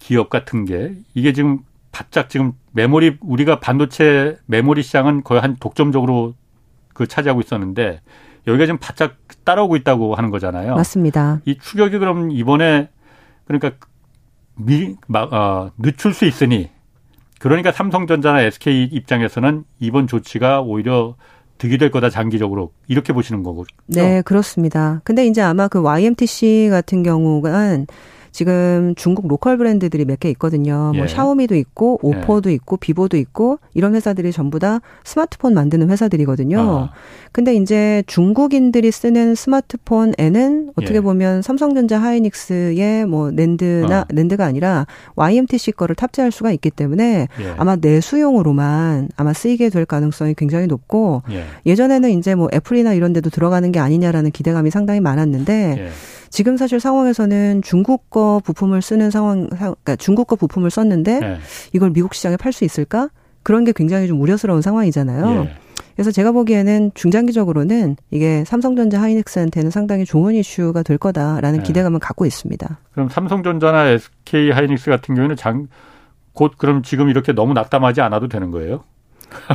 기업 같은 게 이게 지금 바짝 지금 메모리 우리가 반도체 메모리 시장은 거의 한 독점적으로 그 차지하고 있었는데 여기가 지금 바짝 따라오고 있다고 하는 거잖아요. 맞습니다. 이 추격이 그럼 이번에 그러니까 미, 막, 어, 늦출 수 있으니 그러니까 삼성전자나 SK 입장에서는 이번 조치가 오히려 득이 될 거다 장기적으로 이렇게 보시는 거고. 네, 그렇습니다. 근데 이제 아마 그 YMTC 같은 경우가 지금 중국 로컬 브랜드들이 몇 개 있거든요. 뭐 예. 뭐 샤오미도 있고 오포도 예. 있고 비보도 있고 이런 회사들이 전부 다 스마트폰 만드는 회사들이거든요. 아. 근데 이제 중국인들이 쓰는 스마트폰에는 어떻게 예. 보면 삼성전자 하이닉스의 뭐 낸드나 아. 낸드가 아니라 YMTC 거를 탑재할 수가 있기 때문에 예. 아마 내수용으로만 아마 쓰이게 될 가능성이 굉장히 높고 예. 전에는 이제 뭐 애플이나 이런 데도 들어가는 게 아니냐라는 기대감이 상당히 많았는데 예. 지금 사실 상황에서는 중국 거 부품을 쓰는 상황, 그러니까 중국 거 부품을 썼는데 네. 이걸 미국 시장에 팔 수 있을까? 그런 게 굉장히 좀 우려스러운 상황이잖아요. 예. 그래서 제가 보기에는 중장기적으로는 이게 삼성전자 하이닉스한테는 상당히 좋은 이슈가 될 거다라는 네. 기대감을 갖고 있습니다. 그럼 삼성전자나 SK 하이닉스 같은 경우에는 장, 곧 그럼 지금 이렇게 너무 낙담하지 않아도 되는 거예요?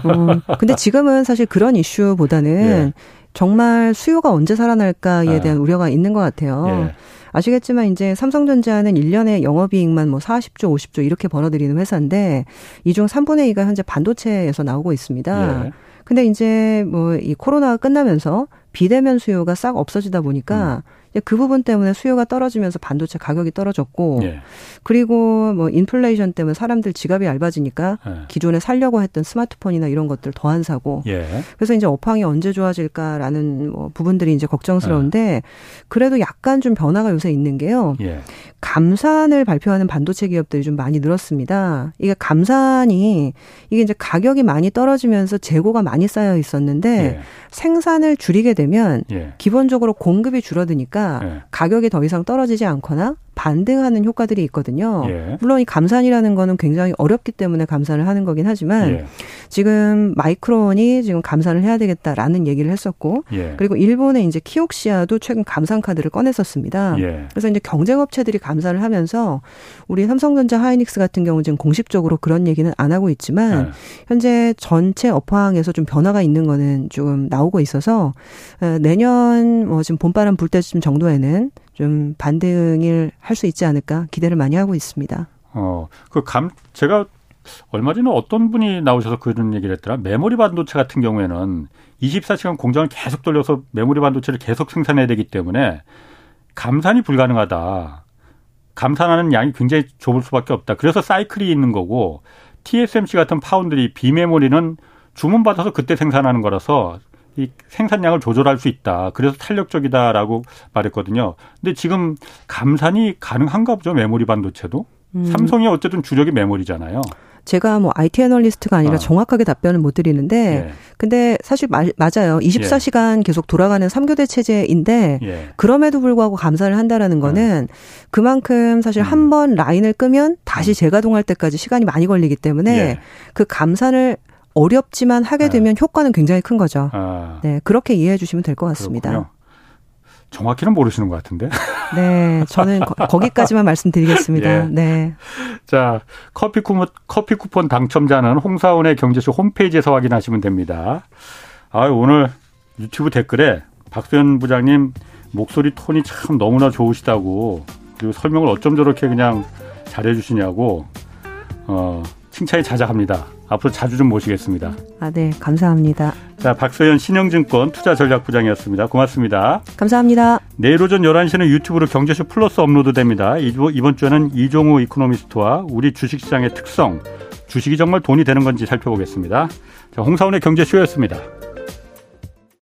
어, 근데 지금은 사실 그런 이슈보다는 예. 정말 수요가 언제 살아날까에 네. 대한 우려가 있는 것 같아요. 예. 아시겠지만 이제 삼성전자는 1년에 영업이익만 뭐 40조, 50조 이렇게 벌어들이는 회사인데 이 중 3분의 2가 현재 반도체에서 나오고 있습니다. 예. 근데 이제 뭐 이 코로나가 끝나면서 비대면 수요가 싹 없어지다 보니까 음. 그 부분 때문에 수요가 떨어지면서 반도체 가격이 떨어졌고 예. 그리고 뭐 인플레이션 때문에 사람들 지갑이 얇아지니까 예. 기존에 살려고 했던 스마트폰이나 이런 것들 더 안 사고 예. 그래서 이제 업황이 언제 좋아질까라는 뭐 부분들이 이제 걱정스러운데 예. 그래도 약간 좀 변화가 요새 있는 게요. 예. 감산을 발표하는 반도체 기업들이 좀 많이 늘었습니다. 이게 감산이 이게 이제 가격이 많이 떨어지면서 재고가 많이 쌓여 있었는데 예. 생산을 줄이게 되면 기본적으로 공급이 줄어드니까 보니까 네. 가격이 더 이상 떨어지지 않거나 반등하는 효과들이 있거든요. 예. 물론 이 감산이라는 거는 굉장히 어렵기 때문에 감산을 하는 거긴 하지만 예. 지금 마이크론이 지금 감산을 해야 되겠다라는 얘기를 했었고 예. 그리고 일본의 이제 키옥시아도 최근 감산 카드를 꺼냈었습니다. 예. 그래서 이제 경쟁업체들이 감산을 하면서 우리 삼성전자 하이닉스 같은 경우 지금 공식적으로 그런 얘기는 안 하고 있지만 예. 현재 전체 업황에서 좀 변화가 있는 거는 조금 나오고 있어서 어, 내년 뭐 지금 봄바람 불 때쯤 정도에는 좀 반등을 할 수 있지 않을까 기대를 많이 하고 있습니다. 어, 그 감, 제가 얼마 전에 어떤 분이 나오셔서 그런 얘기를 했더라. 메모리 반도체 같은 경우에는 24시간 공장을 계속 돌려서 메모리 반도체를 계속 생산해야 되기 때문에 감산이 불가능하다. 감산하는 양이 굉장히 좁을 수밖에 없다. 그래서 사이클이 있는 거고 TSMC 같은 파운드리 비메모리는 주문 받아서 그때 생산하는 거라서 이 생산량을 조절할 수 있다. 그래서 탄력적이다라고 말했거든요. 근데 지금 감산이 가능한가 보죠. 메모리 반도체도. 음. 삼성이 어쨌든 주력이 메모리잖아요. 제가 뭐 IT 애널리스트가 아니라 아. 정확하게 답변을 못 드리는데 예. 근데 사실 마, 맞아요. 24시간 예. 계속 돌아가는 3교대 체제인데 예. 그럼에도 불구하고 감산을 한다라는 네. 거는 그만큼 사실 음. 한번 라인을 끄면 다시 음. 재가동할 때까지 시간이 많이 걸리기 때문에 예. 그 감산을 어렵지만 하게 네. 되면 네. 효과는 굉장히 큰 거죠. 아. 네, 그렇게 이해해 주시면 될 것 같습니다. 그렇군요. 정확히는 모르시는 것 같은데. 네, 저는 거, 기까지만 말씀드리겠습니다. 예. 네. 자, 커피 쿠폰, 커피 쿠폰 당첨자는 홍사원의 경제쇼 홈페이지에서 확인하시면 됩니다. 아, 오늘 유튜브 댓글에 박소연 부장님 목소리 톤이 참 너무나 좋으시다고 그리고 설명을 어쩜 저렇게 그냥 잘해 주시냐고 어, 칭찬이 자자합니다. 앞으로 자주 좀 모시겠습니다. 아, 네. 감사합니다. 자, 박소연 신영증권 투자전략부장이었습니다. 고맙습니다. 감사합니다. 내일 오전 11시는 유튜브로 경제쇼 플러스 업로드 됩니다. 이번 주에는 이종우 economist와 우리 주식시장의 특성, 주식이 정말 돈이 되는 건지 살펴보겠습니다. 자, 홍사원의 경제쇼였습니다.